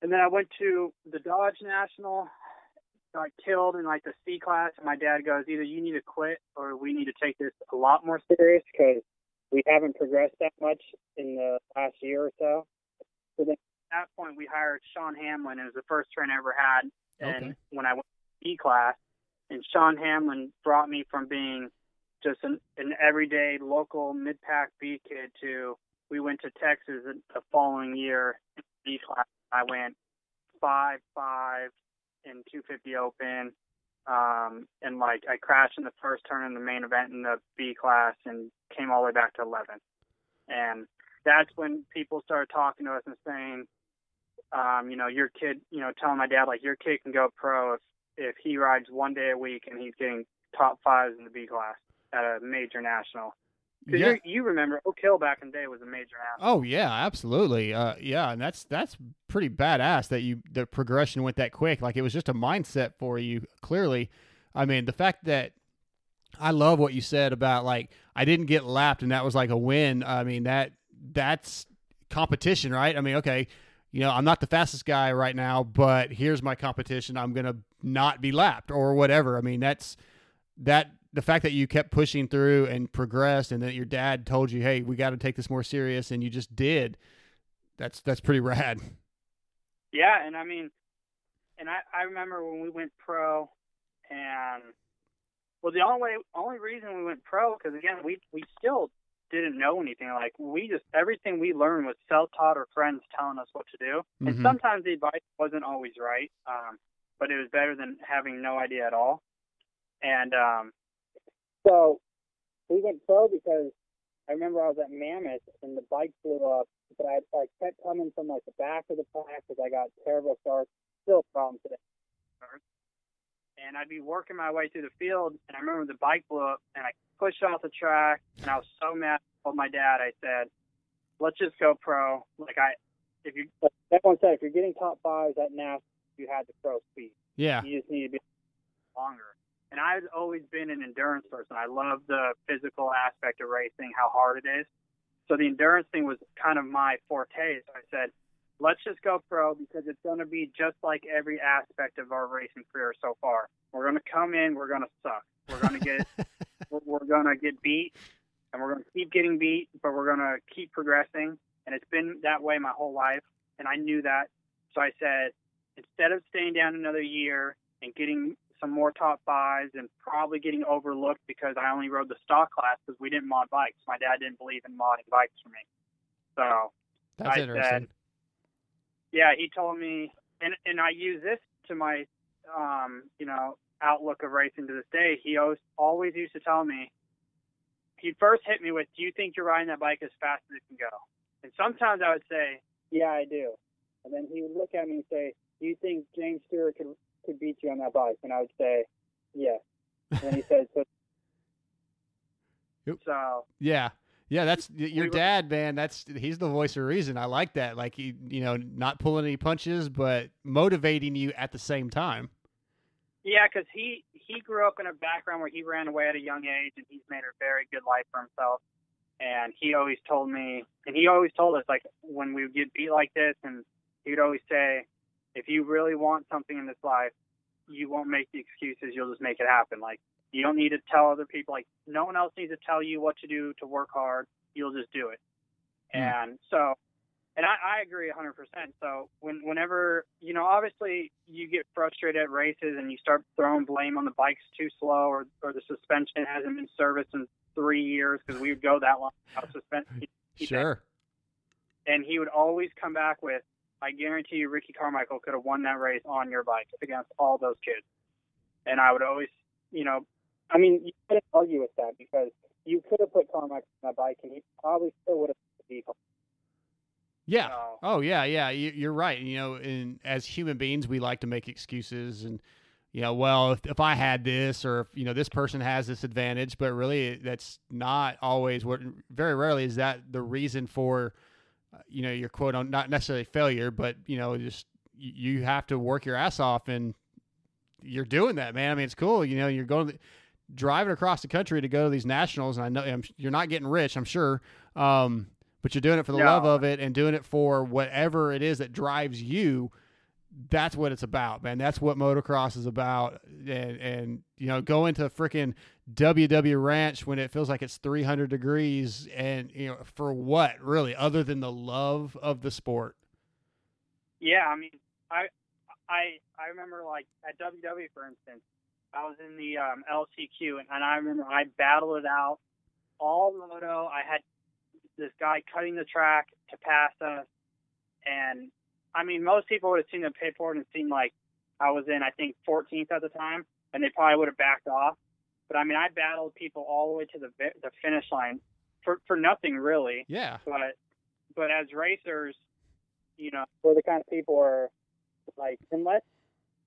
And then I went to the Dodge National. Got killed in like the C class, and my dad goes, either you need to quit or we need to take this a lot more serious because we haven't progressed that much in the last year or so. So then at that point, we hired Sean Hamlin. It was the first trainer I ever had, and Okay. when I went to E class, and Sean Hamlin brought me from being just an, an everyday local mid pack B kid to we went to Texas the- the following year in B class. I went five five in 250 Open, um, and like I crashed in the first turn in the main event in the B class and came all the way back to 11. And that's when people started talking to us and saying, um, you know, your kid, you know, telling my dad like your kid can go pro if if he rides one day a week and he's getting top fives in the B class at a major national. Yeah. you you remember Oak Hill back in the day was a major national. Oh yeah, absolutely. Uh, yeah, and that's that's pretty badass that you the progression went that quick. Like it was just a mindset for you. Clearly, I mean the fact that I love what you said about like I didn't get lapped and that was like a win. I mean that that's competition, right? I mean, okay, you know I'm not the fastest guy right now, but here's my competition. I'm gonna not be lapped or whatever. I mean that's that the fact that you kept pushing through and progressed and that your dad told you hey we got to take this more serious and you just did that's that's pretty rad Yeah, and I mean, and I I remember when we went pro, and well, the only way, only reason we went pro because again we we still didn't know anything. Like we just everything we learned was self taught or friends telling us what to do, and Mhm. sometimes the advice wasn't always right, um, but it was better than having no idea at all. And um, so we went pro because I remember I was at Mammoth and the bike blew up, but I kept coming from like the back of the pack because I got terrible starts, still a problem today. And I'd be working my way through the field, and I remember the bike blew up, and I pushed off the track, and I was so mad. I told my dad, I said, "Let's just go pro." Like I, if you, like everyone said, if you're getting top fives at NAS, you had the pro speed. Yeah. You just need to be longer. And I've always been an endurance person. I love the physical aspect of racing, how hard it is. So the endurance thing was kind of my forte. So I said, let's just go pro because it's going to be just like every aspect of our racing career so far. We're going to come in, we're going to suck. We're going to get, we're, we're going to get beat, and we're going to keep getting beat, but we're going to keep progressing. and it's been that way my whole life, and I knew that. So I said, instead of staying down another year and getting some more top fives and probably getting overlooked because I only rode the stock class because we didn't mod bikes. My dad didn't believe in modding bikes for me. So That's I interesting. said, yeah, he told me, and and I use this to my, um, you know, outlook of racing to this day. He always always used to tell me. He'd first hit me with, "Do you think you're riding that bike as fast as it can go?" And sometimes I would say, "Yeah, I do." And then he would look at me and say, "Do you think James Stewart could could beat you on that bike?" And I would say, "Yeah." And he said, "So." Yep. So Yeah. Yeah, that's your dad, man. That's he's the voice of reason. I like that. Like he, you know, not pulling any punches, but motivating you at the same time. Yeah, because he he grew up in a background where he ran away at a young age, and he's made a very good life for himself. And he always told me, and he always told us, like when we would get beat like this, and he would always say, if you really want something in this life, you won't make the excuses. You'll just make it happen. Like you don't need to tell other people. Like no one else needs to tell you what to do to work hard. You'll just do it. Hmm. And so, and I, I agree 100%. So when, whenever, you know, obviously you get frustrated at races and you start throwing blame on the bike's too slow or, or the suspension hasn't been serviced in three years because we would go that long without suspension. Sure. And he would always come back with, I guarantee you Ricky Carmichael could have won that race on your bike against all those kids. And I would always, you know, I mean, you couldn't argue with that because you could have put Carmichael on that bike and he probably still would have beat him. Yeah. Oh yeah, yeah. You, you're right. You know, and as human beings, we like to make excuses and. You know, well, if, if I had this, or if you know this person has this advantage, but really that's not always what. Very rarely is that the reason for, you know, your quote on not necessarily failure, but you know, just you have to work your ass off, and you're doing that, man. I mean, it's cool. You know, you're going to, driving across the country to go to these nationals, and I know I'm, you're not getting rich, I'm sure, um, but you're doing it for the No. love of it and doing it for whatever it is that drives you. That's what it's about, man. That's what motocross is about, and and you know, going to freaking WW Ranch when it feels like it's 300 degrees, and you know, for what really, other than the love of the sport. Yeah, I mean, I I I remember like at WW for instance, I was in the um, LCQ and, and I remember I battled it out all moto. I had this guy cutting the track to pass us, and I mean, most people would have seen the paperboard and seen like I was in I think 14th at the time, and they probably would have backed off. But I mean, I battled people all the way to the the finish line for for nothing really. Yeah. But but as racers, you know, we're the kind of people who are like unless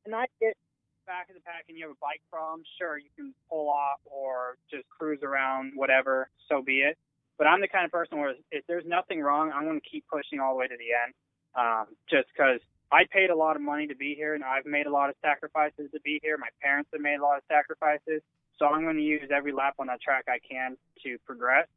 and I get back in the pack and you have a bike problem, sure you can pull off or just cruise around, whatever, so be it. But I'm the kind of person where if there's nothing wrong, I'm going to keep pushing all the way to the end. Um, just because I paid a lot of money to be here and I've made a lot of sacrifices to be here. My parents have made a lot of sacrifices. So I'm going to use every lap on that track I can to progress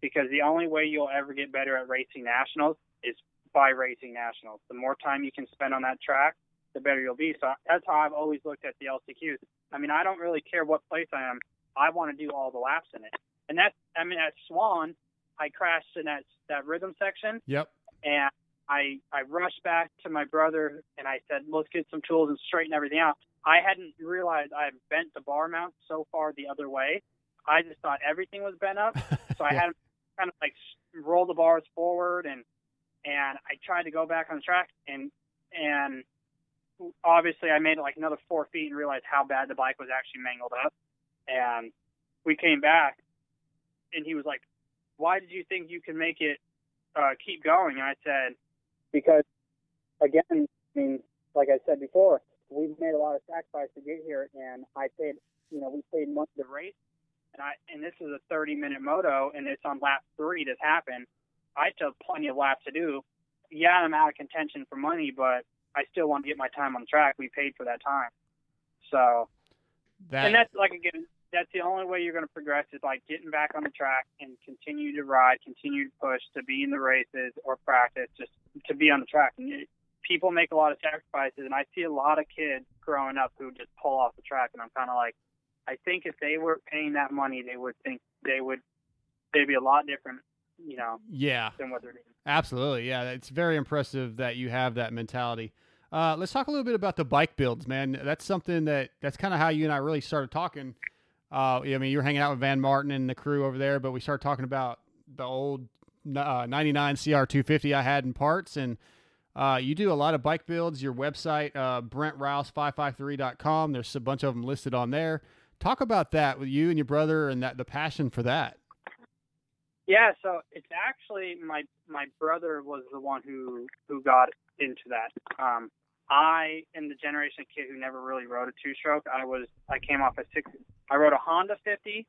because the only way you'll ever get better at racing nationals is by racing nationals. The more time you can spend on that track, the better you'll be. So that's how I've always looked at the LCQs. I mean, I don't really care what place I am. I want to do all the laps in it. And that's, I mean, at Swan, I crashed in that that rhythm section, Yep. and I I rushed back to my brother and I said, let's get some tools and straighten everything out. I hadn't realized I had bent the bar mount so far the other way. I just thought everything was bent up, so I had to kind of like roll the bars forward and and I tried to go back on the track and and obviously I made it like another four feet and realized how bad the bike was actually mangled up. And we came back and he was like, "Why did you think you could make it uh, keep going?" And I said, "Because again, I mean, like I said before, we've made a lot of sacrifice to get here, and I paid, you know, we paid money to race, and I and this is a 30 minute moto, and it's on lap three this happened. I still have plenty of laps to do. Yeah, I'm out of contention for money, but I still want to get my time on the track. We paid for that time, so That and that's like again, that's the only way you're going to progress is like getting back on the track and continue to ride, continue to push to be in the races or practice, just to be on the track. And people make a lot of sacrifices, and I see a lot of kids growing up who just pull off the track, and I'm kind of like, I think if they were paying that money, they would think they would they'd be a lot different you know, Yeah. than what they're doing. Absolutely, yeah. It's very impressive that you have that mentality. Uh, let's talk a little bit about the bike builds, man. That's something that that's kind of how you and I really started talking. Uh, I mean, you were hanging out with Vann Martin and the crew over there, but we started talking about the old uh, 99 CR250 I had in parts, and uh, you do a lot of bike builds. Your website, uh, BrentRouse553.com. There's a bunch of them listed on there. Talk about that with you and your brother and that the passion for that. Yeah, so it's actually my my brother was the one who who got into that. Um, I am the generation kid who never really rode a two stroke. I was I came off a six. I rode a Honda 50,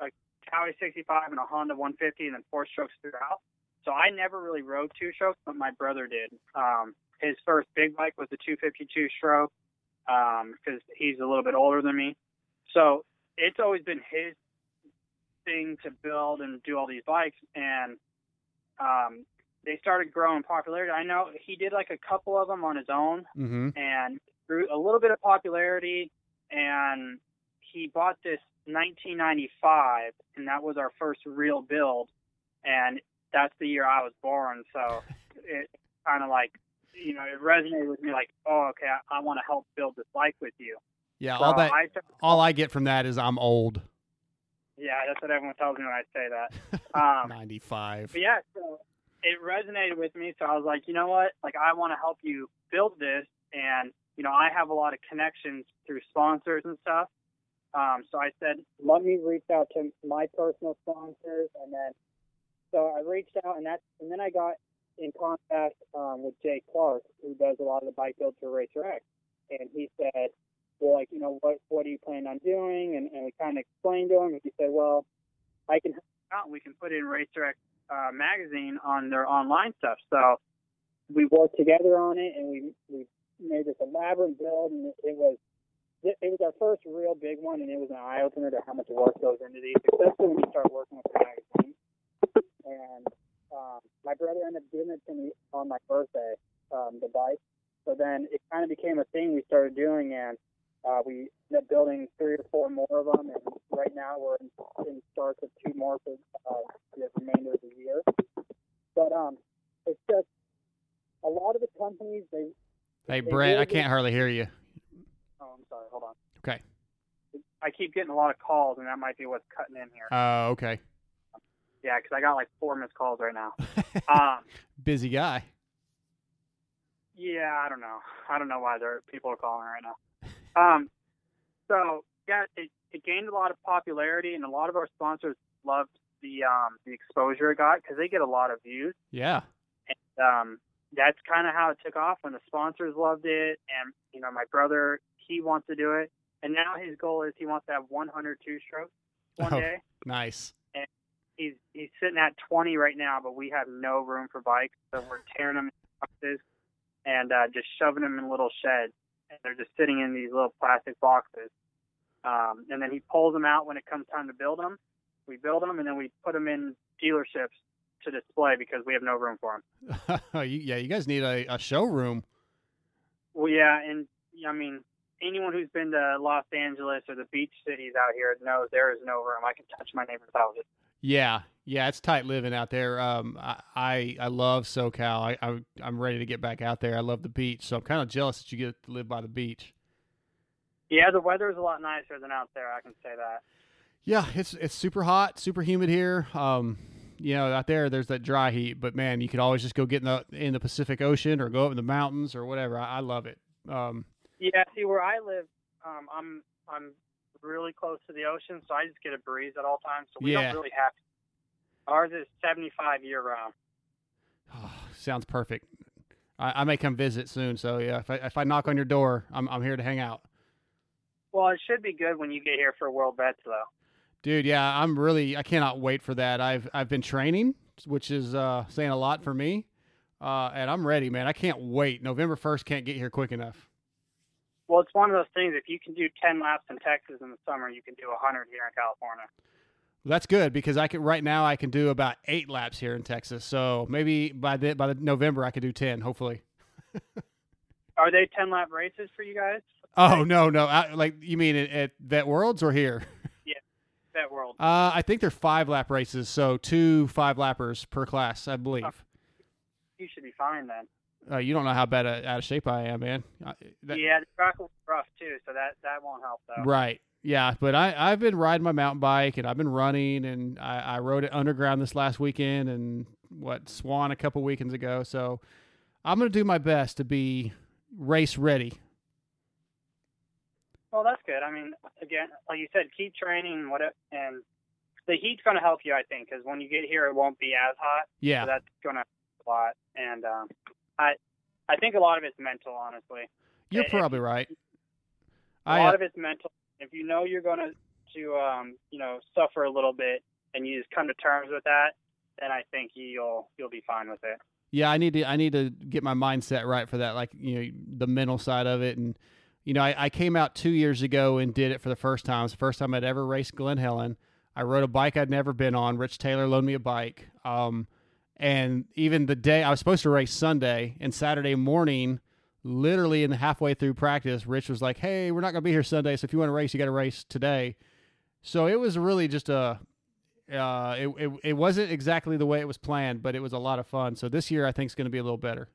a Kawi 65, and a Honda 150, and then four strokes throughout. So I never really rode two strokes, but my brother did. Um, his first big bike was the 252 stroke um, because he's a little bit older than me. So it's always been his thing to build and do all these bikes and um they started growing popularity. I know he did like a couple of them on his own Mm-hmm. and grew a little bit of popularity and he bought this 1995 and that was our first real build and that's the year I was born so it kind of like you know it resonated with me like oh okay I, I want to help build this bike with you Yeah, So all that I took- all I get from that is I'm old. yeah that's what everyone tells me when I say that um 95. But yeah, so it resonated with me. So I was like, you know what? Like, I want to help you build this. And, you know, I have a lot of connections through sponsors and stuff. Um, so I said, let me reach out to my personal sponsors. And then, so I reached out and that's, and then I got in contact um, with Jay Clark, who does a lot of the bike builds for Racer X. And he said, well, like, you know, what, what do you plan on doing? And, and we kind of explained to him. And he said, well, I can help out and we can put in Racer X uh, magazine on their online stuff. So we worked together on it, and we we made this elaborate build, and it, was it, was our first real big one, and it was an eye opener to how much work goes into these, especially when you start working with the magazine. And um, my brother ended up giving it to me on my birthday, um, the bike. So then it kind of became a thing we started doing, and uh, we ended up building three or four more of them, and right now we're in, in starts of two more for uh, the remainder of the year. But um, it's just a lot of the companies they. Hey, they Brent, I can't get- hardly hear you. Oh, I'm sorry. Hold on. Okay. I keep getting a lot of calls, and that might be what's cutting in here. Oh, okay. Yeah, because I got like four missed calls right now. um, Busy guy. Yeah, I don't know. I don't know why there are people are calling right now. Um, so yeah, it, it gained a lot of popularity, and a lot of our sponsors loved the um the exposure it got because they get a lot of views. Yeah. And, um, that's kind of how it took off when the sponsors loved it, and you know my brother he wants to do it, and now his goal is he wants to have 102 strokes one Oh, day. nice. and he's he's sitting at 20 right now, but we have no room for bikes, so we're tearing them in boxes and uh, just shoving them in little sheds, and they're just sitting in these little plastic boxes. Um, and then he pulls them out when it comes time to build them. We build them, and then we put them in dealerships to display because we have no room for them. Yeah, you guys need a, a showroom. Well, yeah, and I mean, anyone who's been to Los Angeles or the beach cities out here knows there is no room. I can touch my neighbor's houses. Yeah, yeah, it's tight living out there. Um, I I, I love SoCal. I, I I'm ready to get back out there. I love the beach, so I'm kind of jealous that you get to live by the beach. Yeah, the weather is a lot nicer than out there. I can say that. Yeah, it's it's super hot, super humid here. Um, you know, out there there's that dry heat, but man, you could always just go get in the in the Pacific Ocean or go up in the mountains or whatever. I, I love it. Um, Yeah, see where I live, um, I'm I'm really close to the ocean, so I just get a breeze at all times. So we Yeah. don't really have. Ours is 75 year round. sounds perfect. I, I may come visit soon, so yeah, if I if I knock on your door, I'm I'm here to hang out. Well, it should be good when you get here for World Vets, though. Dude, yeah, I'm really I cannot wait for that. I've I've been training, which is uh, saying a lot for me, uh, and I'm ready, man. I can't wait. November first can't get here quick enough. Well, it's one of those things. If you can do 10 laps in Texas in the summer, you can do 100 here in California. That's good because I can right now I can do about eight laps here in Texas. So maybe by the by the November I could do ten, hopefully. Are they 10 lap races for you guys? Oh no no, I, like you mean at, at Vet Worlds or here? Yeah. Vet World? Uh, I think they're five lap races, so two five lappers per class, I believe. You should be fine then. Uh, you don't know how bad uh, out of shape I am, man. Uh, that- yeah, the track was rough too, so that that won't help though. Right. Yeah, but I I've been riding my mountain bike and I've been running and I, I rode it underground this last weekend and what Swan a couple weekends ago. So I'm gonna do my best to be race ready. Well, that's good. I mean, again, like you said, keep training. What it, and the heat's going to help you, I think, because when you get here, it won't be as hot. Yeah. So that's going to help a lot. And um, I, I think a lot of it's mental, honestly. You're If- probably right. A I lot of it's mental. If you know you're going to to um, you know suffer a little bit, and you just come to terms with that, then I think you'll you'll be fine with it. yeah, I need to I need to get my mindset right for that, like you know the mental side of it. And you know, I, I came out two years ago and did it for the first time. It's the first time I'd ever raced Glen Helen. I rode a bike I'd never been on. Rich Taylor loaned me a bike. Um, and even the day I was supposed to race Sunday and Saturday morning, literally in the halfway through practice, Rich was like, "Hey, we're not going to be here Sunday, so if you want to race, you got to race today." So it was really just a uh, it, it it wasn't exactly the way it was planned, but it was a lot of fun. So this year I think is going to be a little better.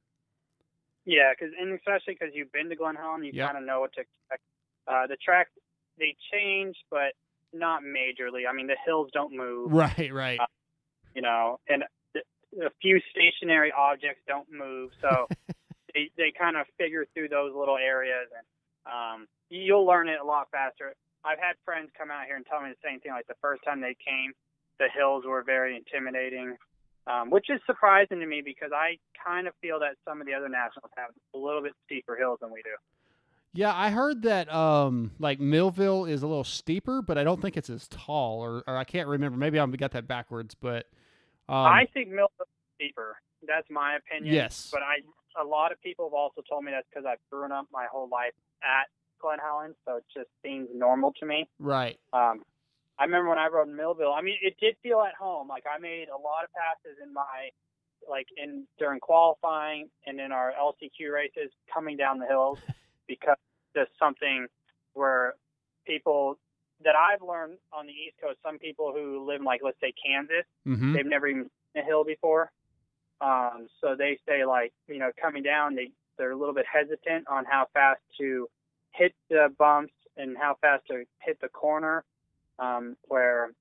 Yeah, because and especially because you've been to Glen Helen, you Yep. kind of know what to expect. Uh, the track they change, but not majorly. I mean, the hills don't move. Right, right. Uh, you know, and a few stationary objects don't move, so they they kind of figure through those little areas, and um, you'll learn it a lot faster. I've had friends come out here and tell me the same thing. Like the first time they came, the hills were very intimidating, um, which is surprising to me because I kind of feel that some of the other nationals have a little bit steeper hills than we do. Yeah, I heard that um like Millville is a little steeper, but I don't think it's as tall, or, or I can't remember. Maybe I've got that backwards, but um, I think Millville's steeper. That's my opinion. Yes. But I, a lot of people have also told me that's because I've grown up my whole life at Glen Helen, so it just seems normal to me. right. Um, I remember when I rode Millville. I mean, it did feel at home. Like I made a lot of passes in my, like in during qualifying and in our LCQ races coming down the hills, because there's something where people that I've learned on the East Coast, some people who live in like let's say Kansas, Mhm. they've never even seen a hill before. Um, so they say like you know coming down, they they're a little bit hesitant on how fast to hit the bumps and how fast to hit the corner. Um, where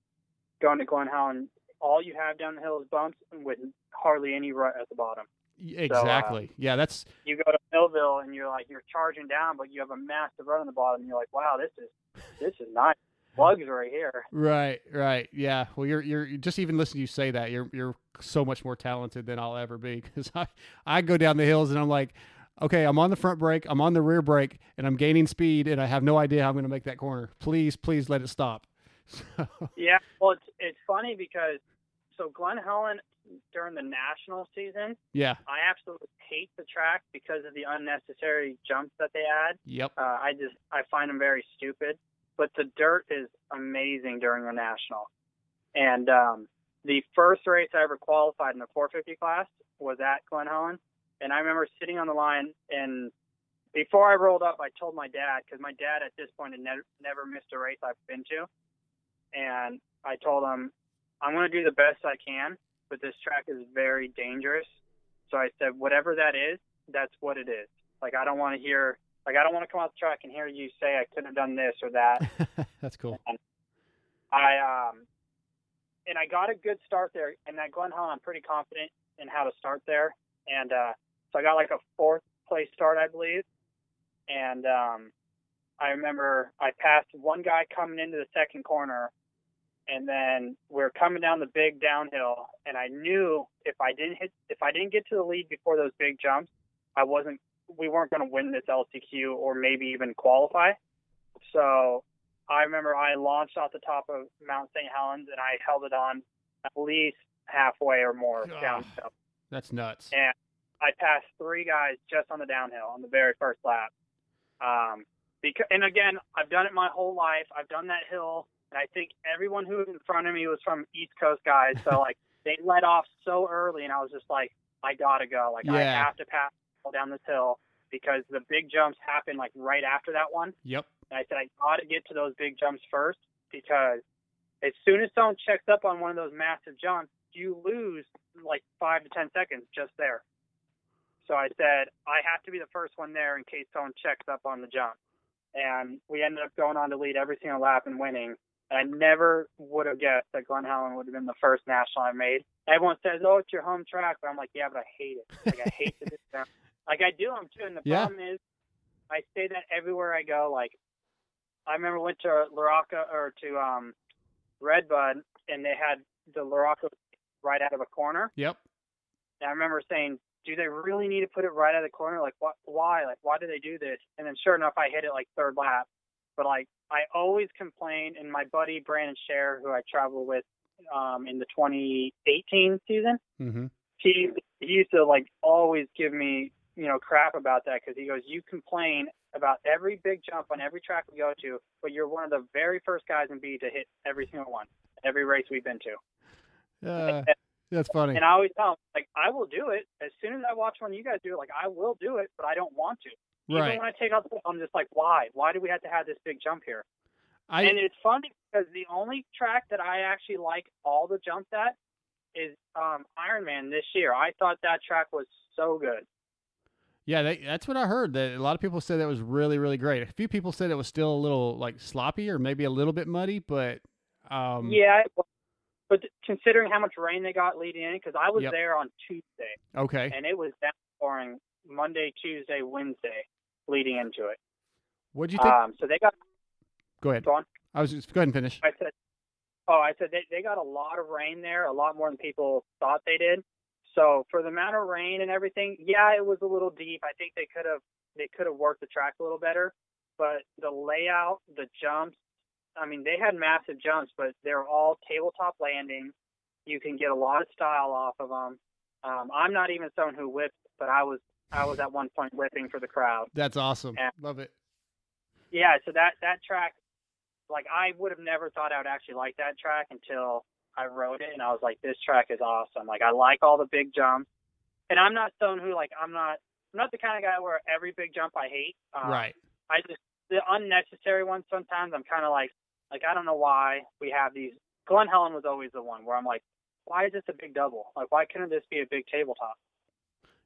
going to Glen Helen, all you have down the hill is bumps with hardly any rut at the bottom. Y- So, uh, Exactly. yeah, that's you go to Millville and you're like you're charging down, but you have a massive rut on the bottom. And you're like, wow, this is this is nice. Plugs right here. right, right. Yeah. Well, you're you're just even listening to you say that you're you're so much more talented than I'll ever be because I I go down the hills and I'm like, okay, I'm on the front brake, I'm on the rear brake, and I'm gaining speed, and I have no idea how I'm going to make that corner. Please, please let it stop. Yeah, well, it's it's funny because so Glen Helen during the national season, Yeah. I absolutely hate the track because of the unnecessary jumps that they add. Yep. Uh, I just I find them very stupid. But the dirt is amazing during the national, and um, the first race I ever qualified in the 450 class was at Glen Helen, and I remember sitting on the line and. Before I rolled up, I told my dad because my dad at this point had never never missed a race I've been to, and I told him I'm going to do the best I can, but this track is very dangerous. So I said, whatever that is, that's what it is. Like I don't want to hear, like I don't want to come off the track and hear you say I could have done this or that. That's cool. I um, and I got a good start there. And at Glen Helen, I'm pretty confident in how to start there. And uh, so I got like a fourth place start, I believe. And um, I remember I passed one guy coming into the second corner, and then we're coming down the big downhill. And I knew if I didn't hit, if I didn't get to the lead before those big jumps, I wasn't, we weren't going to win this LCQ or maybe even qualify. So I remember I launched off the top of Mount St. Helens and I held it on at least halfway or more downhill. That's nuts. And I passed three guys just on the downhill on the very first lap. Um, because, and again, I've done it my whole life. I've done that hill, and I think everyone who was in front of me was from East Coast guys. So like they let off so early, and I was just like, I gotta go. Like I have to pass down this hill because the big jumps happen like right after that one. Yep. And I said, I got to get to those big jumps first because as soon as someone checks up on one of those massive jumps, you lose like five to ten seconds just there. So I said I have to be the first one there in case someone checks up on the jump. And we ended up going on to lead every single lap and winning. And I never would have guessed that Glen Helen would have been the first national I made. Everyone says, "Oh, it's your home track," but I'm like, "Yeah, but I hate it. Like I hate the distance. Like I do them too." And the Yeah. problem is, I say that everywhere I go. Like I remember went to Laraca or to um Redbud, and they had the LaRocco right out of a corner. Yep. And I remember saying, "Do they really need to put it right out of the corner? Like, what? Why? Like, why do they do this?" And then, sure enough, I hit it like third lap. But like, I always complain, and my buddy Brandon Scher, who I travel with um, in the 2018 season, Mm-hmm. he he used to like always give me you know crap about that because he goes, "You complain about every big jump on every track we go to, but you're one of the very first guys in B to hit every single one, every race we've been to." Uh, that's funny. And I always tell him, like, I will do it as soon as I watch one of you guys do it. Like, I will do it, but I don't want to. Right. Even when I take out the, I'm just like, why? Why do we have to have this big jump here? I and it's funny because the only track that I actually like all the jumps at is um, Ironman this year. I thought that track was so good. Yeah, they, that's what I heard. That a lot of people said that was really, really great. A few people said it was still a little like sloppy or maybe a little bit muddy, but um, yeah, but considering how much rain they got leading in, because I was Yep. there on Tuesday, Okay. and it was downpouring Monday, Tuesday, Wednesday leading into it. What'd you think? Um, so they got go ahead. go on. I was just go ahead and finish. I said, oh, I said they, they got a lot of rain there, a lot more than people thought they did. So for the amount of rain and everything, yeah, it was a little deep. I think they could have they could have worked the track a little better, but the layout, the jumps, I mean, they had massive jumps, but they're all tabletop landings. You can get a lot of style off of them. Um, I'm not even someone who whips, but I was I was at one point whipping for the crowd. That's awesome. Yeah. Love it. Yeah, so that that track, like I would have never thought I would actually like that track until I wrote it, and I was like, this track is awesome. Like I like all the big jumps, and I'm not someone who like I'm not I'm not the kind of guy where every big jump I hate. Um, right. I just the unnecessary ones sometimes I'm kind of like like I don't know why we have these. Glen Helen was always the one where I'm like, why is this a big double? Like why couldn't this be a big tabletop?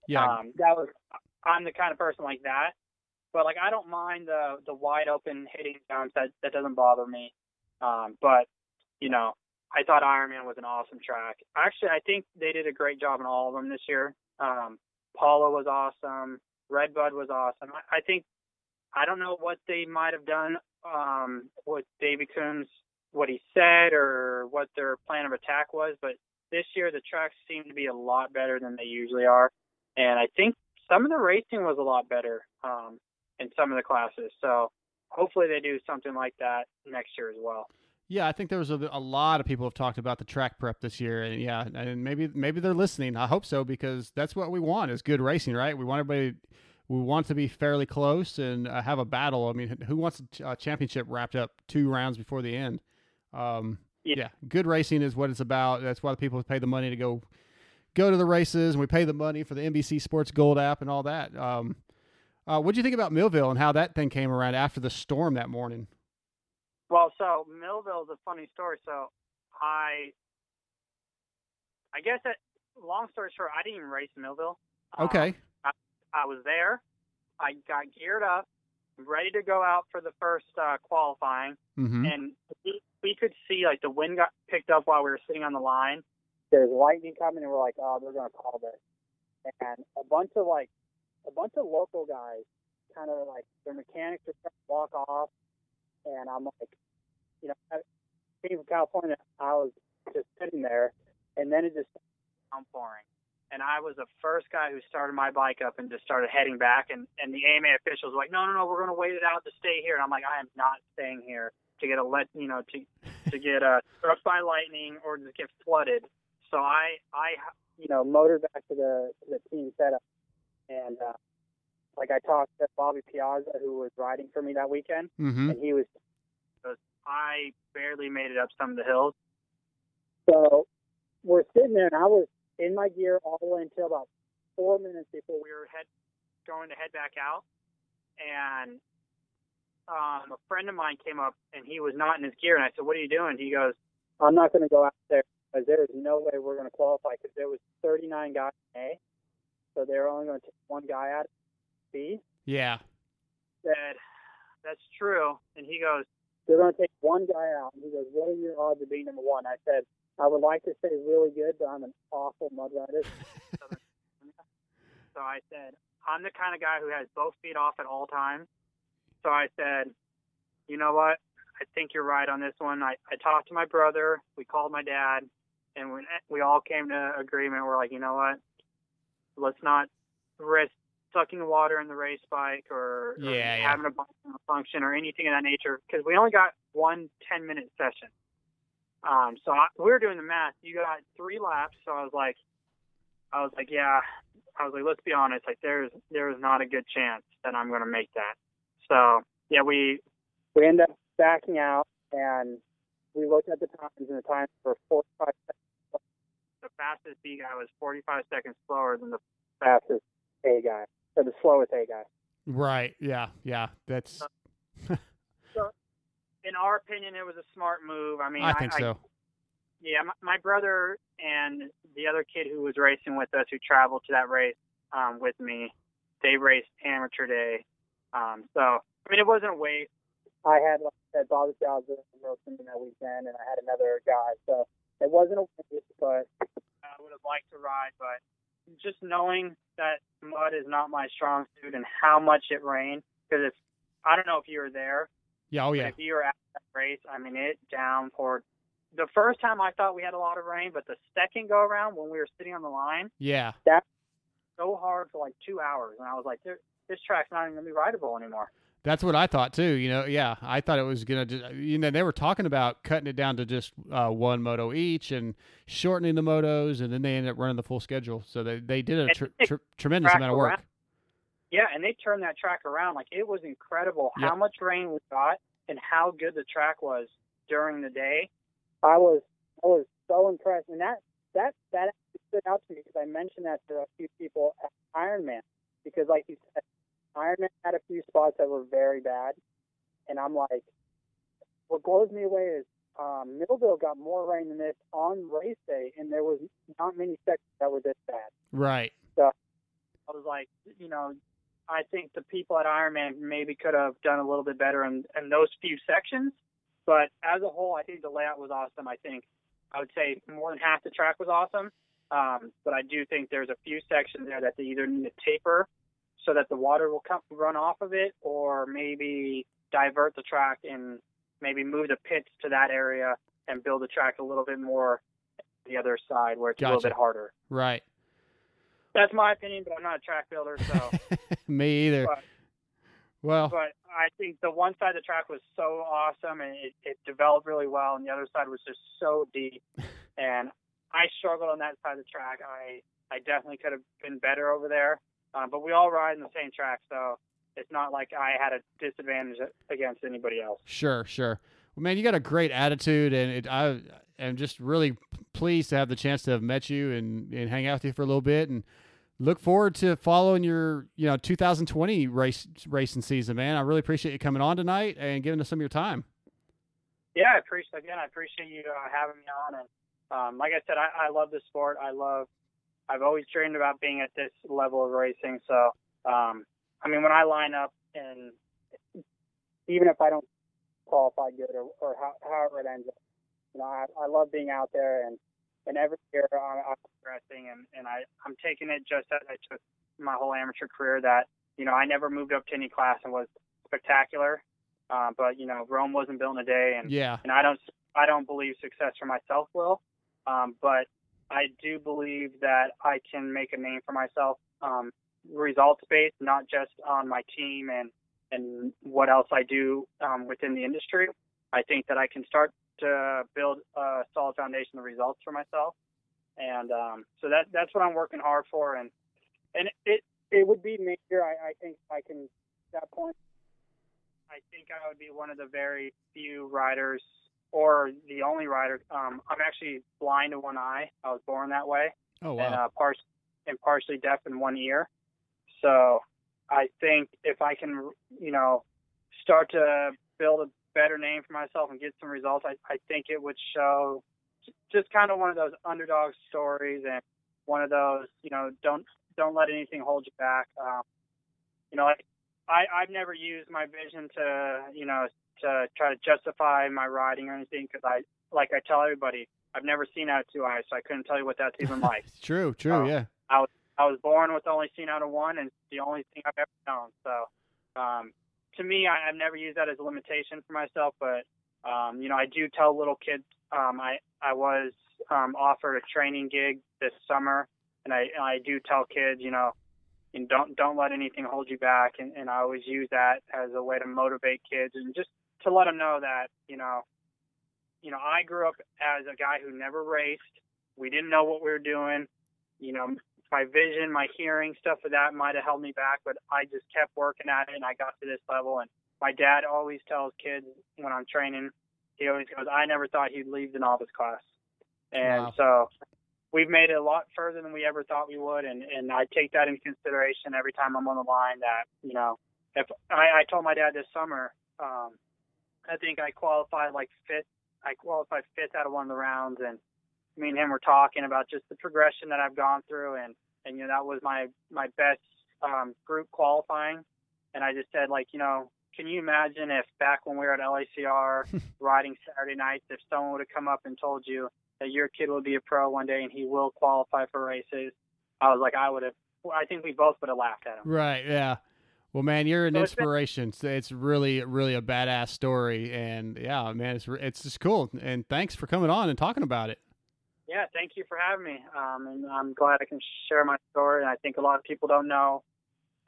Yeah. Um, that was I'm the kind of person like that. But like I don't mind the the wide open hitting jumps. That that doesn't bother me. Um, but you know, I thought Ironman was an awesome track. Actually, I think they did a great job in all of them this year. Um, Pala was awesome. Redbud was awesome. I, I think I don't know what they might have done um, with Davey Coombs, what he said, or what their plan of attack was, but this year the tracks seem to be a lot better than they usually are, and I think some of the racing was a lot better um, in some of the classes. So hopefully they do something like that next year as well. Yeah, I think there was a, a lot of people have talked about the track prep this year, and yeah, and maybe maybe they're listening. I hope so because that's what we want is good racing, right? We want everybody, we want to be fairly close and uh, have a battle. I mean, who wants a ch- a championship wrapped up two rounds before the end? Um, yeah. good racing is what it's about. That's why the people pay the money to go go to the races, and we pay the money for the NBC Sports Gold app and all that. Um, uh, what do you think about Millville and how that thing came around after the storm that morning? Well, so Millville's a funny story. So I, I guess that long story short, I didn't even race Millville. Okay. I, I was there. I got geared up, ready to go out for the first uh, qualifying, Mhm. and we, we could see like the wind got picked up while we were sitting on the line. There's lightning coming, and we're like, oh, they're gonna call this. And a bunch of like, a bunch of local guys, kind of like their mechanics to walk off, and I'm like, you know, I- being from California, I was just sitting there, and then it just started downpouring and I was the first guy who started my bike up and just started heading back. And and the AMA officials were like, no, no, no, we're going to wait it out to stay here. And I'm like, I am not staying here to get a let, you know, to to get uh, struck by lightning or to get flooded. So I I you know motored back to the to the team setup, and uh, like I talked to Bobby Piazza who was riding for me that weekend, Mhm. and he was was I barely made it up some of the hills. So we're sitting there, and I was in my gear all the way until about four minutes before we were head going to head back out. And um, a friend of mine came up, and he was not in his gear, and I said, "What are you doing?" He goes, I'm not going to go out there because there is no way we're going to qualify because there was 39 guys in A, so they're only going to take one guy out of B. Yeah. Said that's true, and he goes, they're going to take one guy out. And he goes, what are your odds of being number one? I said, I would like to say really good, but I'm an awful mud rider. so I said, I'm the kind of guy who has both feet off at all times. So I said, you know what? I think you're right on this one. I, I talked to my brother. We called my dad, and when we all came to agreement, we're like, you know what? Let's not risk sucking water in the race bike or, or Yeah, having a bike function or anything of that nature because we only got one 10 minute session. Um, so I, we were doing the math. You got three laps, so I was like, I was like, yeah. I was like, let's be honest. Like, there's there's not a good chance that I'm going to make that. So yeah, we we end up backing out, and we looked at the times, and the times were 45 seconds. The fastest B guy was 45 seconds slower than the fastest A guy, or the slowest A guy. Right. Yeah. Yeah. That's. So, in our opinion, it was a smart move. I mean, I think so. yeah, my, my brother and the other kid who was racing with us, who traveled to that race um, with me, they raced amateur day. Um, so, I mean, it wasn't a waste. I had, like I said, Bobby Giles roasting that weekend, and I had another guy. So it wasn't a waste, but I would have liked to ride. But just knowing that mud is not my strong suit and how much it rained, because it's, I don't know if you were there, Yeah. Oh yeah. if you were at that race, I mean, it downpoured. The first time I thought we had a lot of rain, but the second go around when we were sitting on the line, Yeah. that so hard for like two hours, and I was like, this track's not even gonna be rideable anymore. That's what I thought too. You know, yeah, I thought it was gonna. Just, you know, they were talking about cutting it down to just uh, one moto each and shortening the motos, and then they ended up running the full schedule. So they they did a tr- tr- tremendous amount of work. around. Yeah, and they turned that track around. Like it was incredible Yep. how much rain we got and how good the track was during the day. I was I was so impressed, and that that that stood out to me because I mentioned that to a few people at Ironman because, like you said, Ironman had a few spots that were very bad, and I'm like, what blows me away is um, Millville got more rain than this on race day, and there was not many sections that were this bad. Right. So I was like, you know, I think the people at Ironman maybe could have done a little bit better in, in those few sections. But as a whole, I think the layout was awesome. I think I would say more than half the track was awesome. Um, but I do think there's a few sections there that they either need to taper so that the water will come run off of it, or maybe divert the track and maybe move the pits to that area and build the track a little bit more the other side where it's a little bit harder. Right. That's my opinion, but I'm not a track builder, so. Me either. But- well, but I think the one side of the track was so awesome and it, it developed really well, and the other side was just so deep. And I struggled on that side of the track. I I definitely could have been better over there, uh, but we all ride in the same track, so it's not like I had a disadvantage against anybody else. Sure, sure. Well, man, you got a great attitude, and it, I am just really pleased to have the chance to have met you and, and hang out with you for a little bit, and look forward to following your you know 2020 race racing season, man. I really appreciate you coming on tonight and giving us some of your time. Yeah, I appreciate again. I appreciate you uh, having me on, and um, like I said, I, I love the sport. I love. I've always dreamed about being at this level of racing. So, um, I mean, when I line up, and even if I don't qualify good or, or how, however it ends up, you know, I, I love being out there, and and every year I'm, I'm progressing, and and I I'm taking it just as I took my whole amateur career. That you know, I never moved up to any class and was spectacular. Uh, but you know, Rome wasn't built in a day, and Yeah. and I don't I don't believe success for myself will, um, but I do believe that I can make a name for myself, um, results based, not just on my team and and what else I do um, within the industry. I think that I can start to build a solid foundation of results for myself, and um, so that that's what I'm working hard for, and and it it would be major. I, I think I can at that point. I think I would be one of the very few riders, or the only rider. Um, I'm actually blind in one eye. I was born that way, Oh and uh, par- and partially deaf in one ear. So I think if I can, you know, start to build a better name for myself and get some results, I, I think it would show just kind of one of those underdog stories and one of those, you know, don't don't let anything hold you back. Um, you know, like I I've never used my vision to you know to try to justify my riding or anything because I like I tell everybody I've never seen out of two eyes, so I couldn't tell you what that's even like. true, true, Um, yeah. I was I was born with only seen out of one, and it's the only thing I've ever known. So, um, to me, I, I've never used that as a limitation for myself. But um, you know, I do tell little kids. Um, I I was um, offered a training gig this summer, and I I do tell kids, you know, and don't don't let anything hold you back. And, and I always use that as a way to motivate kids and just to let them know that you know, you know, I grew up as a guy who never raced. We didn't know what we were doing. You know, my vision, my hearing, stuff of that might have held me back, but I just kept working at it and I got to this level. And my dad always tells kids when I'm training, he always goes, I never thought he'd leave the novice class. And Wow. so we've made it a lot further than we ever thought we would. And, and I take that into consideration every time I'm on the line that, you know, if I, I told my dad this summer, um, I think I qualified like fifth. I qualified fifth out of one of the rounds, and me and him were talking about just the progression that I've gone through, and and you know that was my my best um, group qualifying, and I just said like you know can you imagine if back when we were at LACR riding Saturday nights, if someone would have come up and told you that your kid will be a pro one day and he will qualify for races, I was like I would have. I think we both would have laughed at him. Right. Yeah. Well, man, you're an So it's been- inspiration. It's really, really a badass story, and yeah, man, it's it's just cool. And thanks for coming on and talking about it. Yeah, thank you for having me. Um, and I'm glad I can share my story. And I think a lot of people don't know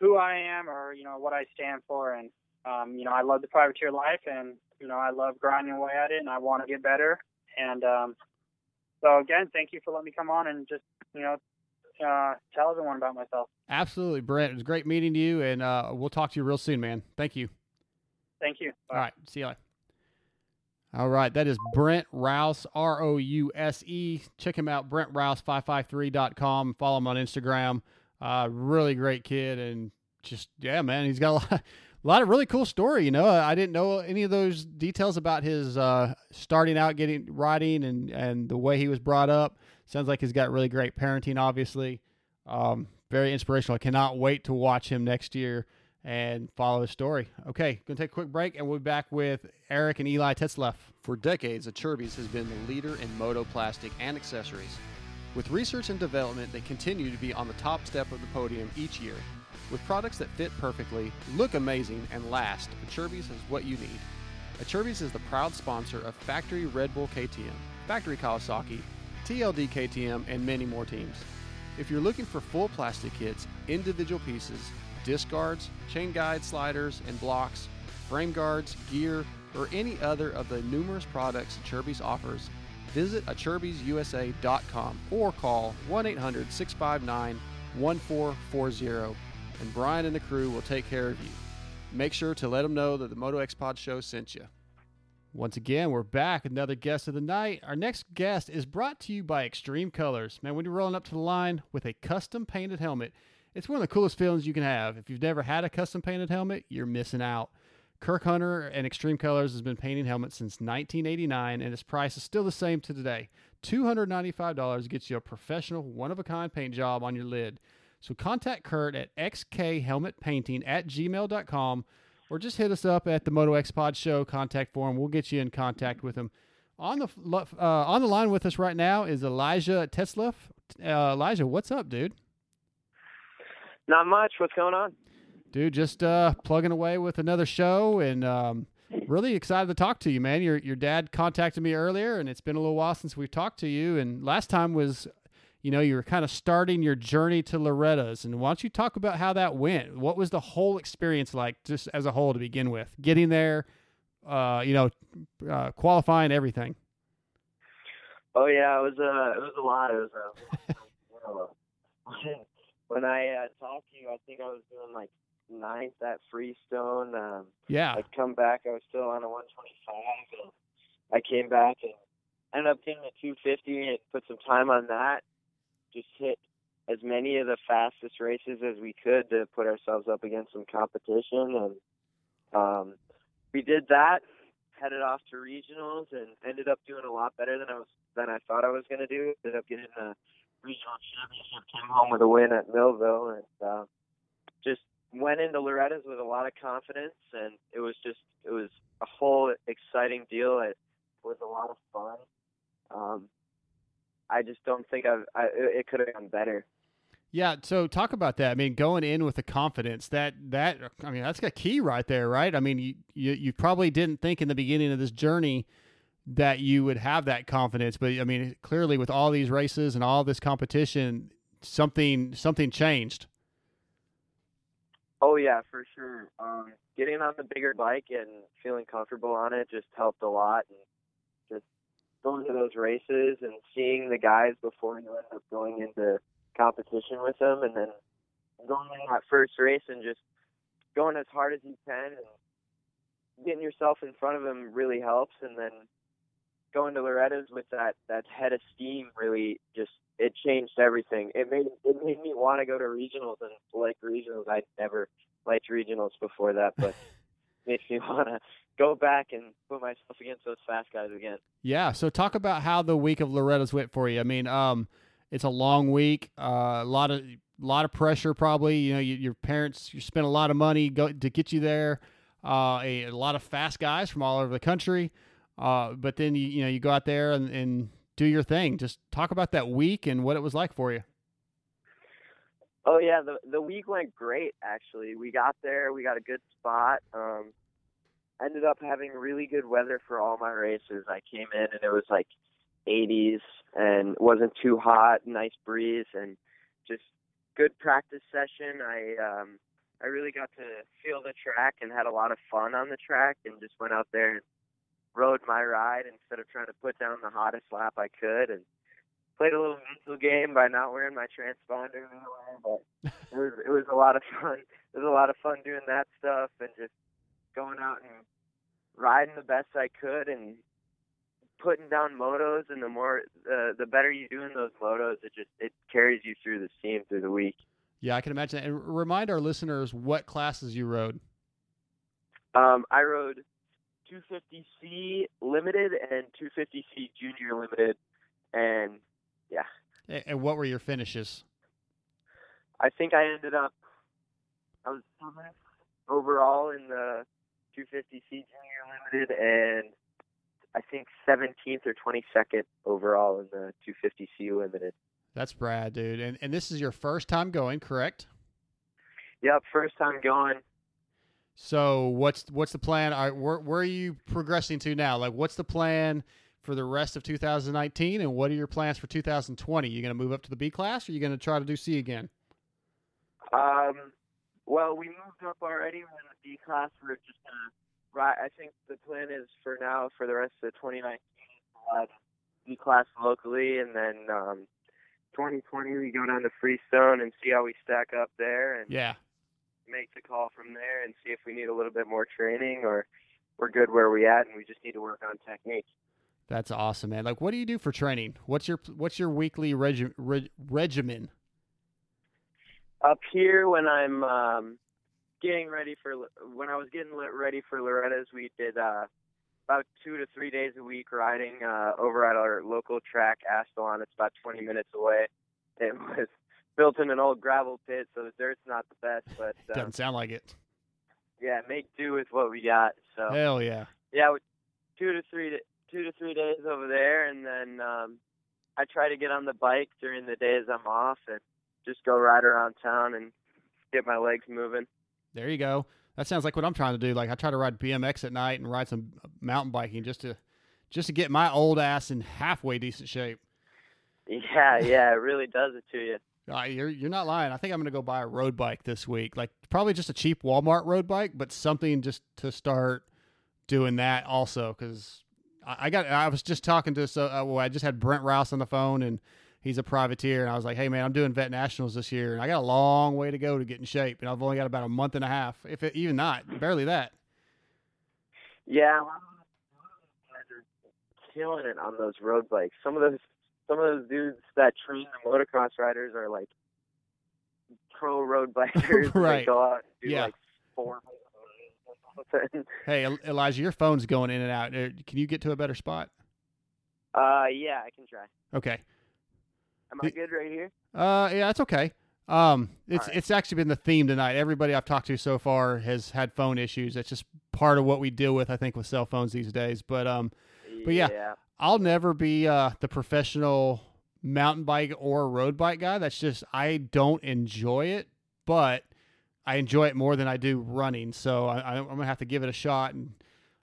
who I am or you know what I stand for. And um, you know, I love the privateer life, and you know, I love grinding away at it, and I want to get better. And um, so again, thank you for letting me come on and just you know uh, tell everyone about myself. Absolutely, Brent. It was great meeting you, and uh, we'll talk to you real soon, man. Thank you. Thank you. All right. See you later. All right. That is Brent Rouse, R O U S E. Check him out, BrentRouse553.com. Follow him on Instagram. Uh, really great kid. And just, yeah, man, he's got a lot, a lot of really cool story. You know, I didn't know any of those details about his uh, starting out getting riding and, and the way he was brought up. Sounds like he's got really great parenting, obviously. Um, very inspirational. I cannot wait to watch him next year and follow his story. Okay, gonna take a quick break, and we'll be back with Eric and Eli Tetzleff. For decades, Acerbis has been the leader in motoplastic and accessories. With research and development, they continue to be on the top step of the podium each year. With products that fit perfectly, look amazing, and last, Acerbis is what you need. Acerbis is the proud sponsor of Factory Red Bull KTM, Factory Kawasaki, TLD KTM, and many more teams. If you're looking for full plastic kits, individual pieces, disc guards, chain guide sliders and blocks, frame guards, gear, or any other of the numerous products Acerbis offers, visit acerbisusa.com or call 1 800 659 1440 and Brian and the crew will take care of you. Make sure to let them know that the Moto X Pod Show sent you. Once again, we're back. With another guest of the night. Our next guest is brought to you by Extreme Colors. Man, when you're rolling up to the line with a custom painted helmet, it's one of the coolest feelings you can have. If you've never had a custom painted helmet, you're missing out. Kirk Hunter and Extreme Colors has been painting helmets since 1989, and its price is still the same to today. $295 gets you a professional, one of a kind paint job on your lid. So contact Kurt at xkhelmetpainting at gmail.com or just hit us up at the Moto X Pod Show contact form. We'll get you in contact with him. On the uh, on the line with us right now is Elijah Tetzleff. Uh, Elijah, what's up, dude? Not much. What's going on? Dude, just uh, plugging away with another show, and um, really excited to talk to you, man. Your your dad contacted me earlier, and it's been a little while since we've talked to you. And last time was, you know, you were kind of starting your journey to Loretta's. And why don't you talk about how that went? What was the whole experience like, just as a whole, to begin with, getting there, uh, you know, uh, qualifying everything. Oh yeah, it was uh, it was a lot. It was uh, when I uh, talked to you, I think I was doing like ninth at Freestone. Um, Yeah. I'd come back, I was still on a 125, and I came back and ended up getting a 250 and put some time on that. Just hit as many of the fastest races as we could to put ourselves up against some competition, and um, we did that. headed off to regionals and ended up doing a lot better than I was than I thought I was going to do. Ended up getting a regional championship, came home with a win at Millville, and uh, just went into Loretta's with a lot of confidence, and it was just it was a whole exciting deal. It was a lot of fun. Um, I just don't think I've, I it could have gone better. Yeah, so talk about that. I mean, going in with the confidence that that I mean, that's a key right there, right? I mean, you, you you probably didn't think in the beginning of this journey that you would have that confidence, but I mean, clearly with all these races and all this competition, something something changed. Oh yeah, for sure. Um, getting on the bigger bike and feeling comfortable on it just helped a lot, and going to those races and seeing the guys before you end up going into competition with them, and then going in that first race and just going as hard as you can and getting yourself in front of them really helps, and then going to Loretta's with that that head of steam really just it changed everything. It made it made me want to go to regionals and like regionals. I'd never liked regionals before that, but makes me want to go back and put myself against those fast guys again. Yeah. So talk about how the week of Loretta's went for you. I mean, um, it's a long week, uh, a lot of a lot of pressure. Probably, you know, you, your parents you spent a lot of money go, to get you there. Uh, a, a lot of fast guys from all over the country. Uh, but then you you know you go out there and, and do your thing. Just talk about that week and what it was like for you. Oh yeah, the the week went great actually. We got there, we got a good spot. Um ended up having really good weather for all my races. I came in and it was like 80s and wasn't too hot, nice breeze and just good practice session. I um I really got to feel the track and had a lot of fun on the track and just went out there and rode my ride instead of trying to put down the hottest lap I could and played a little mental game by not wearing my transponder but it was it was a lot of fun. It was a lot of fun doing that stuff and just going out and riding the best I could and putting down motos and the more uh, the better you do in those motos it just it carries you through the steam through the week. Yeah, I can imagine. That. And remind our listeners what classes you rode. Um, I rode 250C Limited and 250C Junior Limited, and yeah. And what were your finishes? I think I ended up. I was seventh overall in the 250C Junior Limited, and I think 17th or 22nd overall in the 250C Limited. That's Brad, dude. And and this is your first time going, correct? Yep, first time going. So what's what's the plan? Right, where where are you progressing to now? Like, what's the plan for the rest of 2019, and what are your plans for 2020? You going to move up to the B class, or are you going to try to do C again? Um, well, we moved up already. We're in the B class. We're just gonna right. I think the plan is for now for the rest of 2019 uh, B class locally, and then um, 2020 we go down to Freestone and see how we stack up there, and Yeah. make the call from there and see if we need a little bit more training or we're good where we at and we just need to work on technique. That's awesome, man. Like, what do you do for training? What's your what's your weekly regi- reg- regimen? Up here when I'm um, getting ready for when I was getting ready for Loretta's, we did uh, about two to three days a week riding uh, over at our local track, Astelon. It's about 20 minutes away. It was built in an old gravel pit, so the dirt's not the best, but uh, Doesn't sound like it. yeah, make do with what we got. So Hell yeah. yeah, two to three two to three days over there, and then um, I try to get on the bike during the days I'm off and just go ride around town and get my legs moving. There you go. That sounds like what I'm trying to do. Like I try to ride BMX at night and ride some mountain biking just to just to get my old ass in halfway decent shape. Yeah, yeah, it really does it to you. Uh, you're you're not lying. I think I'm gonna go buy a road bike this week. Like probably just a cheap Walmart road bike, but something just to start doing that also. Because I, got I was just talking to so uh, well, I just had Brent Rouse on the phone and he's a privateer and I was like, hey man, I'm doing vet nationals this year and I got a long way to go to get in shape and I've only got about a month and a half, if it, even not, barely that. Yeah, a lot of those guys are killing it on those road bikes. Some of those some of those dudes that train the motocross riders are like pro road bikers. and They Right. go out and do Yeah. like four something. Hey, Elijah, your phone's going in and out. Uh, Can you get to a better spot? Uh, yeah, I can try. Okay. Am I good right here? Uh, yeah, that's okay. Um, it's right. it's actually been the theme tonight. Everybody I've talked to so far has had phone issues. That's just part of what we deal with, I think, with cell phones these days. But um, but yeah, Yeah. I'll never be uh the professional mountain bike or road bike guy. That's just I don't enjoy it, but I enjoy it more than I do running. So I, I- I'm gonna have to give it a shot. And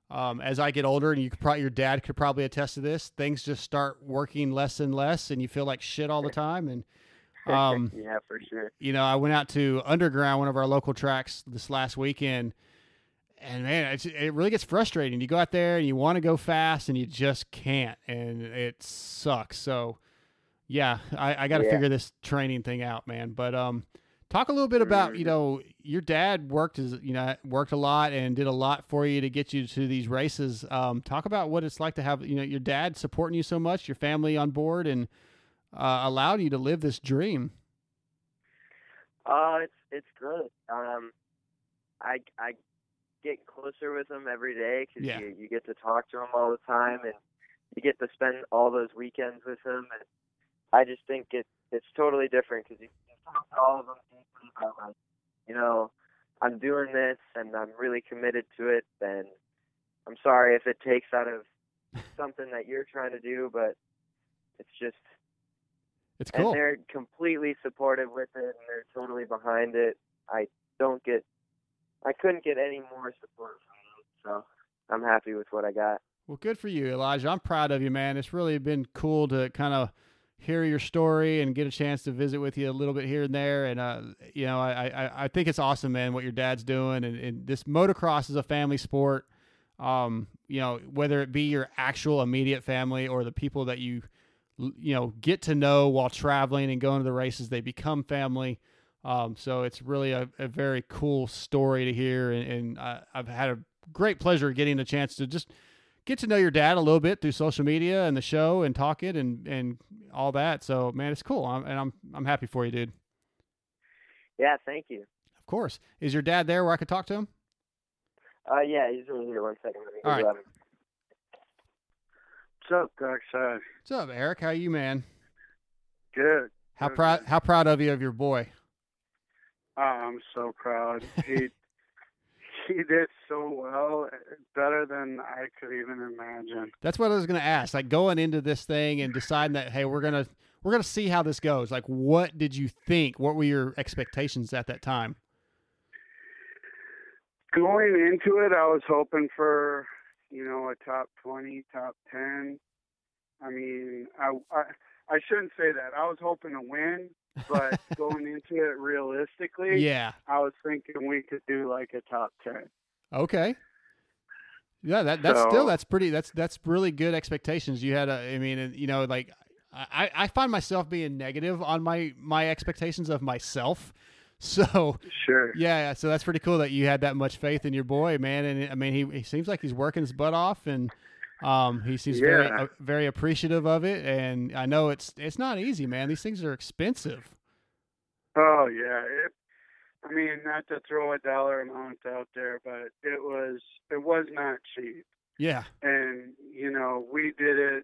um, as I get older, and you could probably your dad could probably attest to this, things just start working less and less, and you feel like shit all the time. And um, yeah, for sure. you know, I went out to Underground, one of our local tracks, this last weekend, and man, it's, it really gets frustrating. You go out there and you want to go fast, and you just can't, and it sucks. So, yeah, I, I got to Yeah. figure this training thing out, man. But um, talk a little bit about you know your dad worked as you know worked a lot and did a lot for you to get you to these races. Um, talk about what it's like to have you know your dad supporting you so much, your family on board, and uh, allowed you to live this dream. Uh, it's it's good. Um, I I get closer with him every day because Yeah. you you get to talk to him all the time and you get to spend all those weekends with him and I just think it it's totally different because you to all of them deeply about like you know I'm doing this and I'm really committed to it and I'm sorry if it takes out of something that you're trying to do but it's just It's cool. and they're completely supportive with it and they're totally behind it. I don't get I couldn't get any more support from them, so I'm happy with what I got. Well, good for you, Elijah. I'm proud of you, man. It's really been cool to kind of hear your story and get a chance to visit with you a little bit here and there. And uh, you know, I, I I think it's awesome, man, what your dad's doing. And, and this motocross is a family sport. Um, you know, whether it be your actual immediate family or the people that you you know get to know while traveling and going to the races, they become family. Um, so it's really a, a very cool story to hear, and, and uh, I've had a great pleasure getting a chance to just get to know your dad a little bit through social media and the show and talk it and and all that. So man, it's cool, I'm, and I'm I'm happy for you, dude. Yeah, thank you. Of course. Is your dad there where I could talk to him? Uh yeah, he's right here. One second. Let me All go right. grab him. What's up, Dark Side? What's up, Eric? How you, man? Good. How proud how proud of you of your boy? Oh, I'm so proud. He he did so well, eh, better than I could even imagine. That's what I was going to ask. Like going into this thing and deciding that hey, we're gonna we're gonna see how this goes. Like, what did you think? What were your expectations at that time? Going into it, I was hoping for you know a top twenty, top ten. I mean, I I, I shouldn't say that. I was hoping to win, but going into it realistically, Yeah. I was thinking we could do like a top ten. Okay. Yeah, that that's So- still that's pretty that's that's really good expectations. You had a I mean, you know, like I I find myself being negative on my my expectations of myself. So Sure. yeah, yeah, so that's pretty cool that you had that much faith in your boy, man. And I mean, he he seems like he's working his butt off, and um, he seems very uh, very appreciative of it. And I know it's it's not easy, man. These things are expensive. Oh yeah, it, I mean not to throw a dollar amount out there, but it was it was not cheap. Yeah. And you know we did it.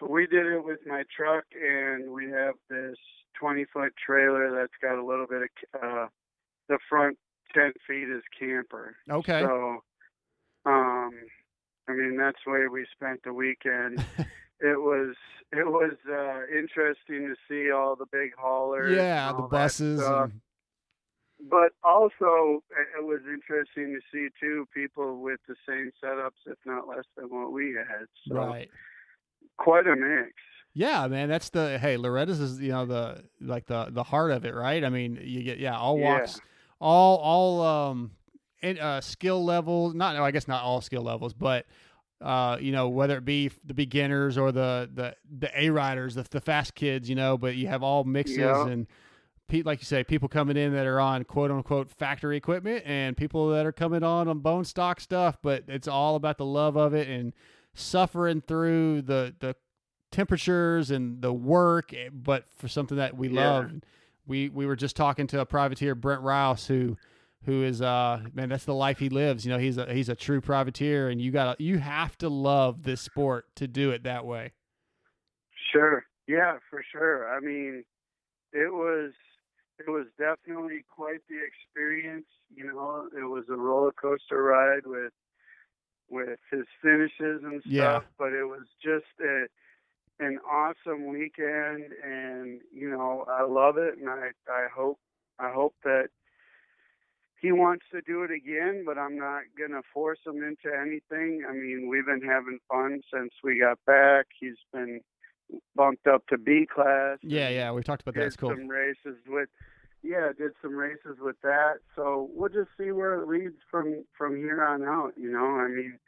We did it with my truck, and we have this 20 foot trailer that's got a little bit of uh, the front 10 feet is camper. Okay. So, um, I mean that's the way we spent the weekend. it was it was uh, interesting to see all the big haulers. Yeah, the buses. and- But also, it was interesting to see too people with the same setups, if not less than what we had. So right. quite a mix. Yeah, man, that's the hey, Loretta's is you know the like the the heart of it, right? I mean, you get yeah, all Yeah. walks, all all um, and uh, skill levels. Not no, I guess not all skill levels, but uh, you know whether it be the beginners or the the the A riders, the the fast kids, you know. But you have all mixes Yeah. and. Pete, like you say, people coming in that are on quote unquote factory equipment, and people that are coming on on bone stock stuff. But it's all about the love of it and suffering through the the temperatures and the work, eh, but for something that we Yeah. love. We we were just talking to a privateer, Brent Rouse, who who is uh man that's the life he lives. You know, he's a he's a true privateer, and you got you have to love this sport to do it that way. Sure. Yeah, for sure. I mean, it was it was definitely quite the experience. You know, it was a roller coaster ride with with his finishes and stuff, Yeah. but it was just a an awesome weekend and you know, I love it and I I hope I hope that he wants to do it again, but I'm not going to force him into anything. I mean, we've been having fun since we got back. He's been bumped up to B class. Yeah, yeah, we talked about that. It's cool. some races with, yeah, did some races with that. So we'll just see where it leads from from here on out. You know, I mean,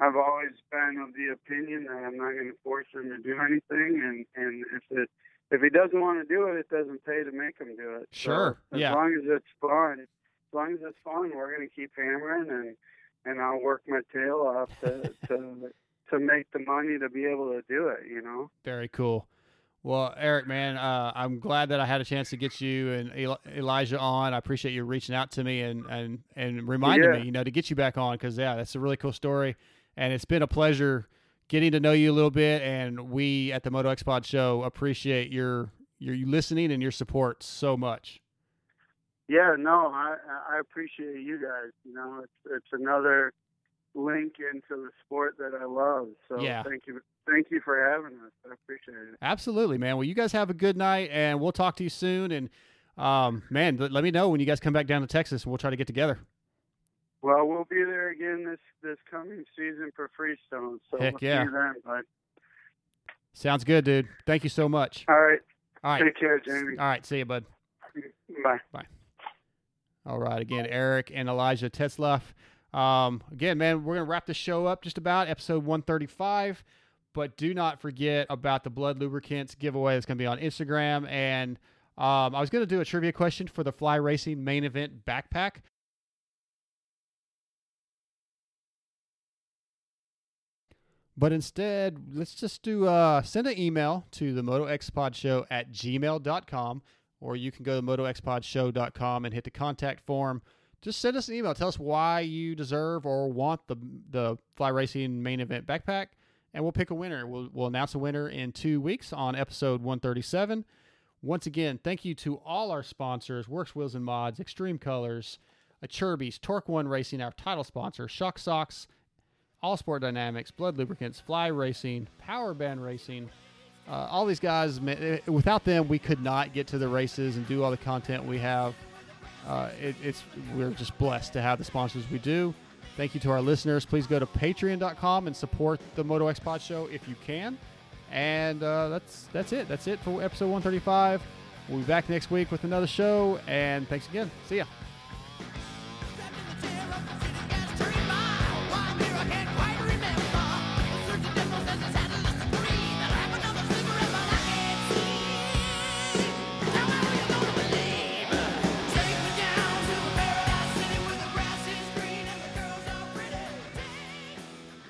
I've always been of the opinion that I'm not going to force him to do anything, and and if it if he doesn't want to do it, it doesn't pay to make him do it. Sure, So, as yeah. long as it's fun, as long as it's fun, we're going to keep hammering, and and I'll work my tail off to to to make the money to be able to do it. You know. Very cool. Well, Eric, man, uh, I'm glad that I had a chance to get you and Eli- Elijah on. I appreciate you reaching out to me and and and reminding Yeah. me, you know, to get you back on because yeah, that's a really cool story, and it's been a pleasure getting to know you a little bit. And we at the Moto X Pod Show appreciate your your listening and your support so much. Yeah, no, I I appreciate you guys. You know, it's it's another link into the sport that I love. So Yeah. thank you, thank you for having us. I appreciate it. Absolutely, man. Well, you guys have a good night, and we'll talk to you soon. And um, man, let let me know when you guys come back down to Texas, and we'll try to get together. Well, we'll be there again this this coming season for Freestone. So Heck we'll yeah. then, bud. Sounds good, dude. Thank you so much. All right. All right. Take care, Jamie. All right. See you, bud. Bye. Bye. All right. Again, Eric and Elijah Tetzlaff. Um, again, man, we're going to wrap the show up just about episode 135. But do not forget about the Blud Lubricants giveaway that's going to be on Instagram. And um, I was going to do a trivia question for the Fly Racing main event backpack. But instead, let's just do uh, send an email to the motoxpodshow at gmail.com, or you can go to motoxpodshow.com and hit the contact form. Just send us an email. Tell us why you deserve or want the the Fly Racing main event backpack, and we'll pick a winner. We'll, we'll announce a winner in two weeks on episode 137. Once again, thank you to all our sponsors Works Wheels and Mods, Extreme Colors, Acerbis, Torque One Racing, our title sponsor, Shock Socks, All Sport Dynamics, Blud Lubricants, Fly Racing, Power Band Racing. Uh, all these guys, ma- eh, without them, we could not get to the races and do all the content we have. Uh, it, it's we're just blessed to have the sponsors we do. Thank you to our listeners. Please go to patreon.com and support the Moto X Pod Show if you can. And uh, that's that's it. That's it for episode 135. We'll be back next week with another show. And thanks again. See ya.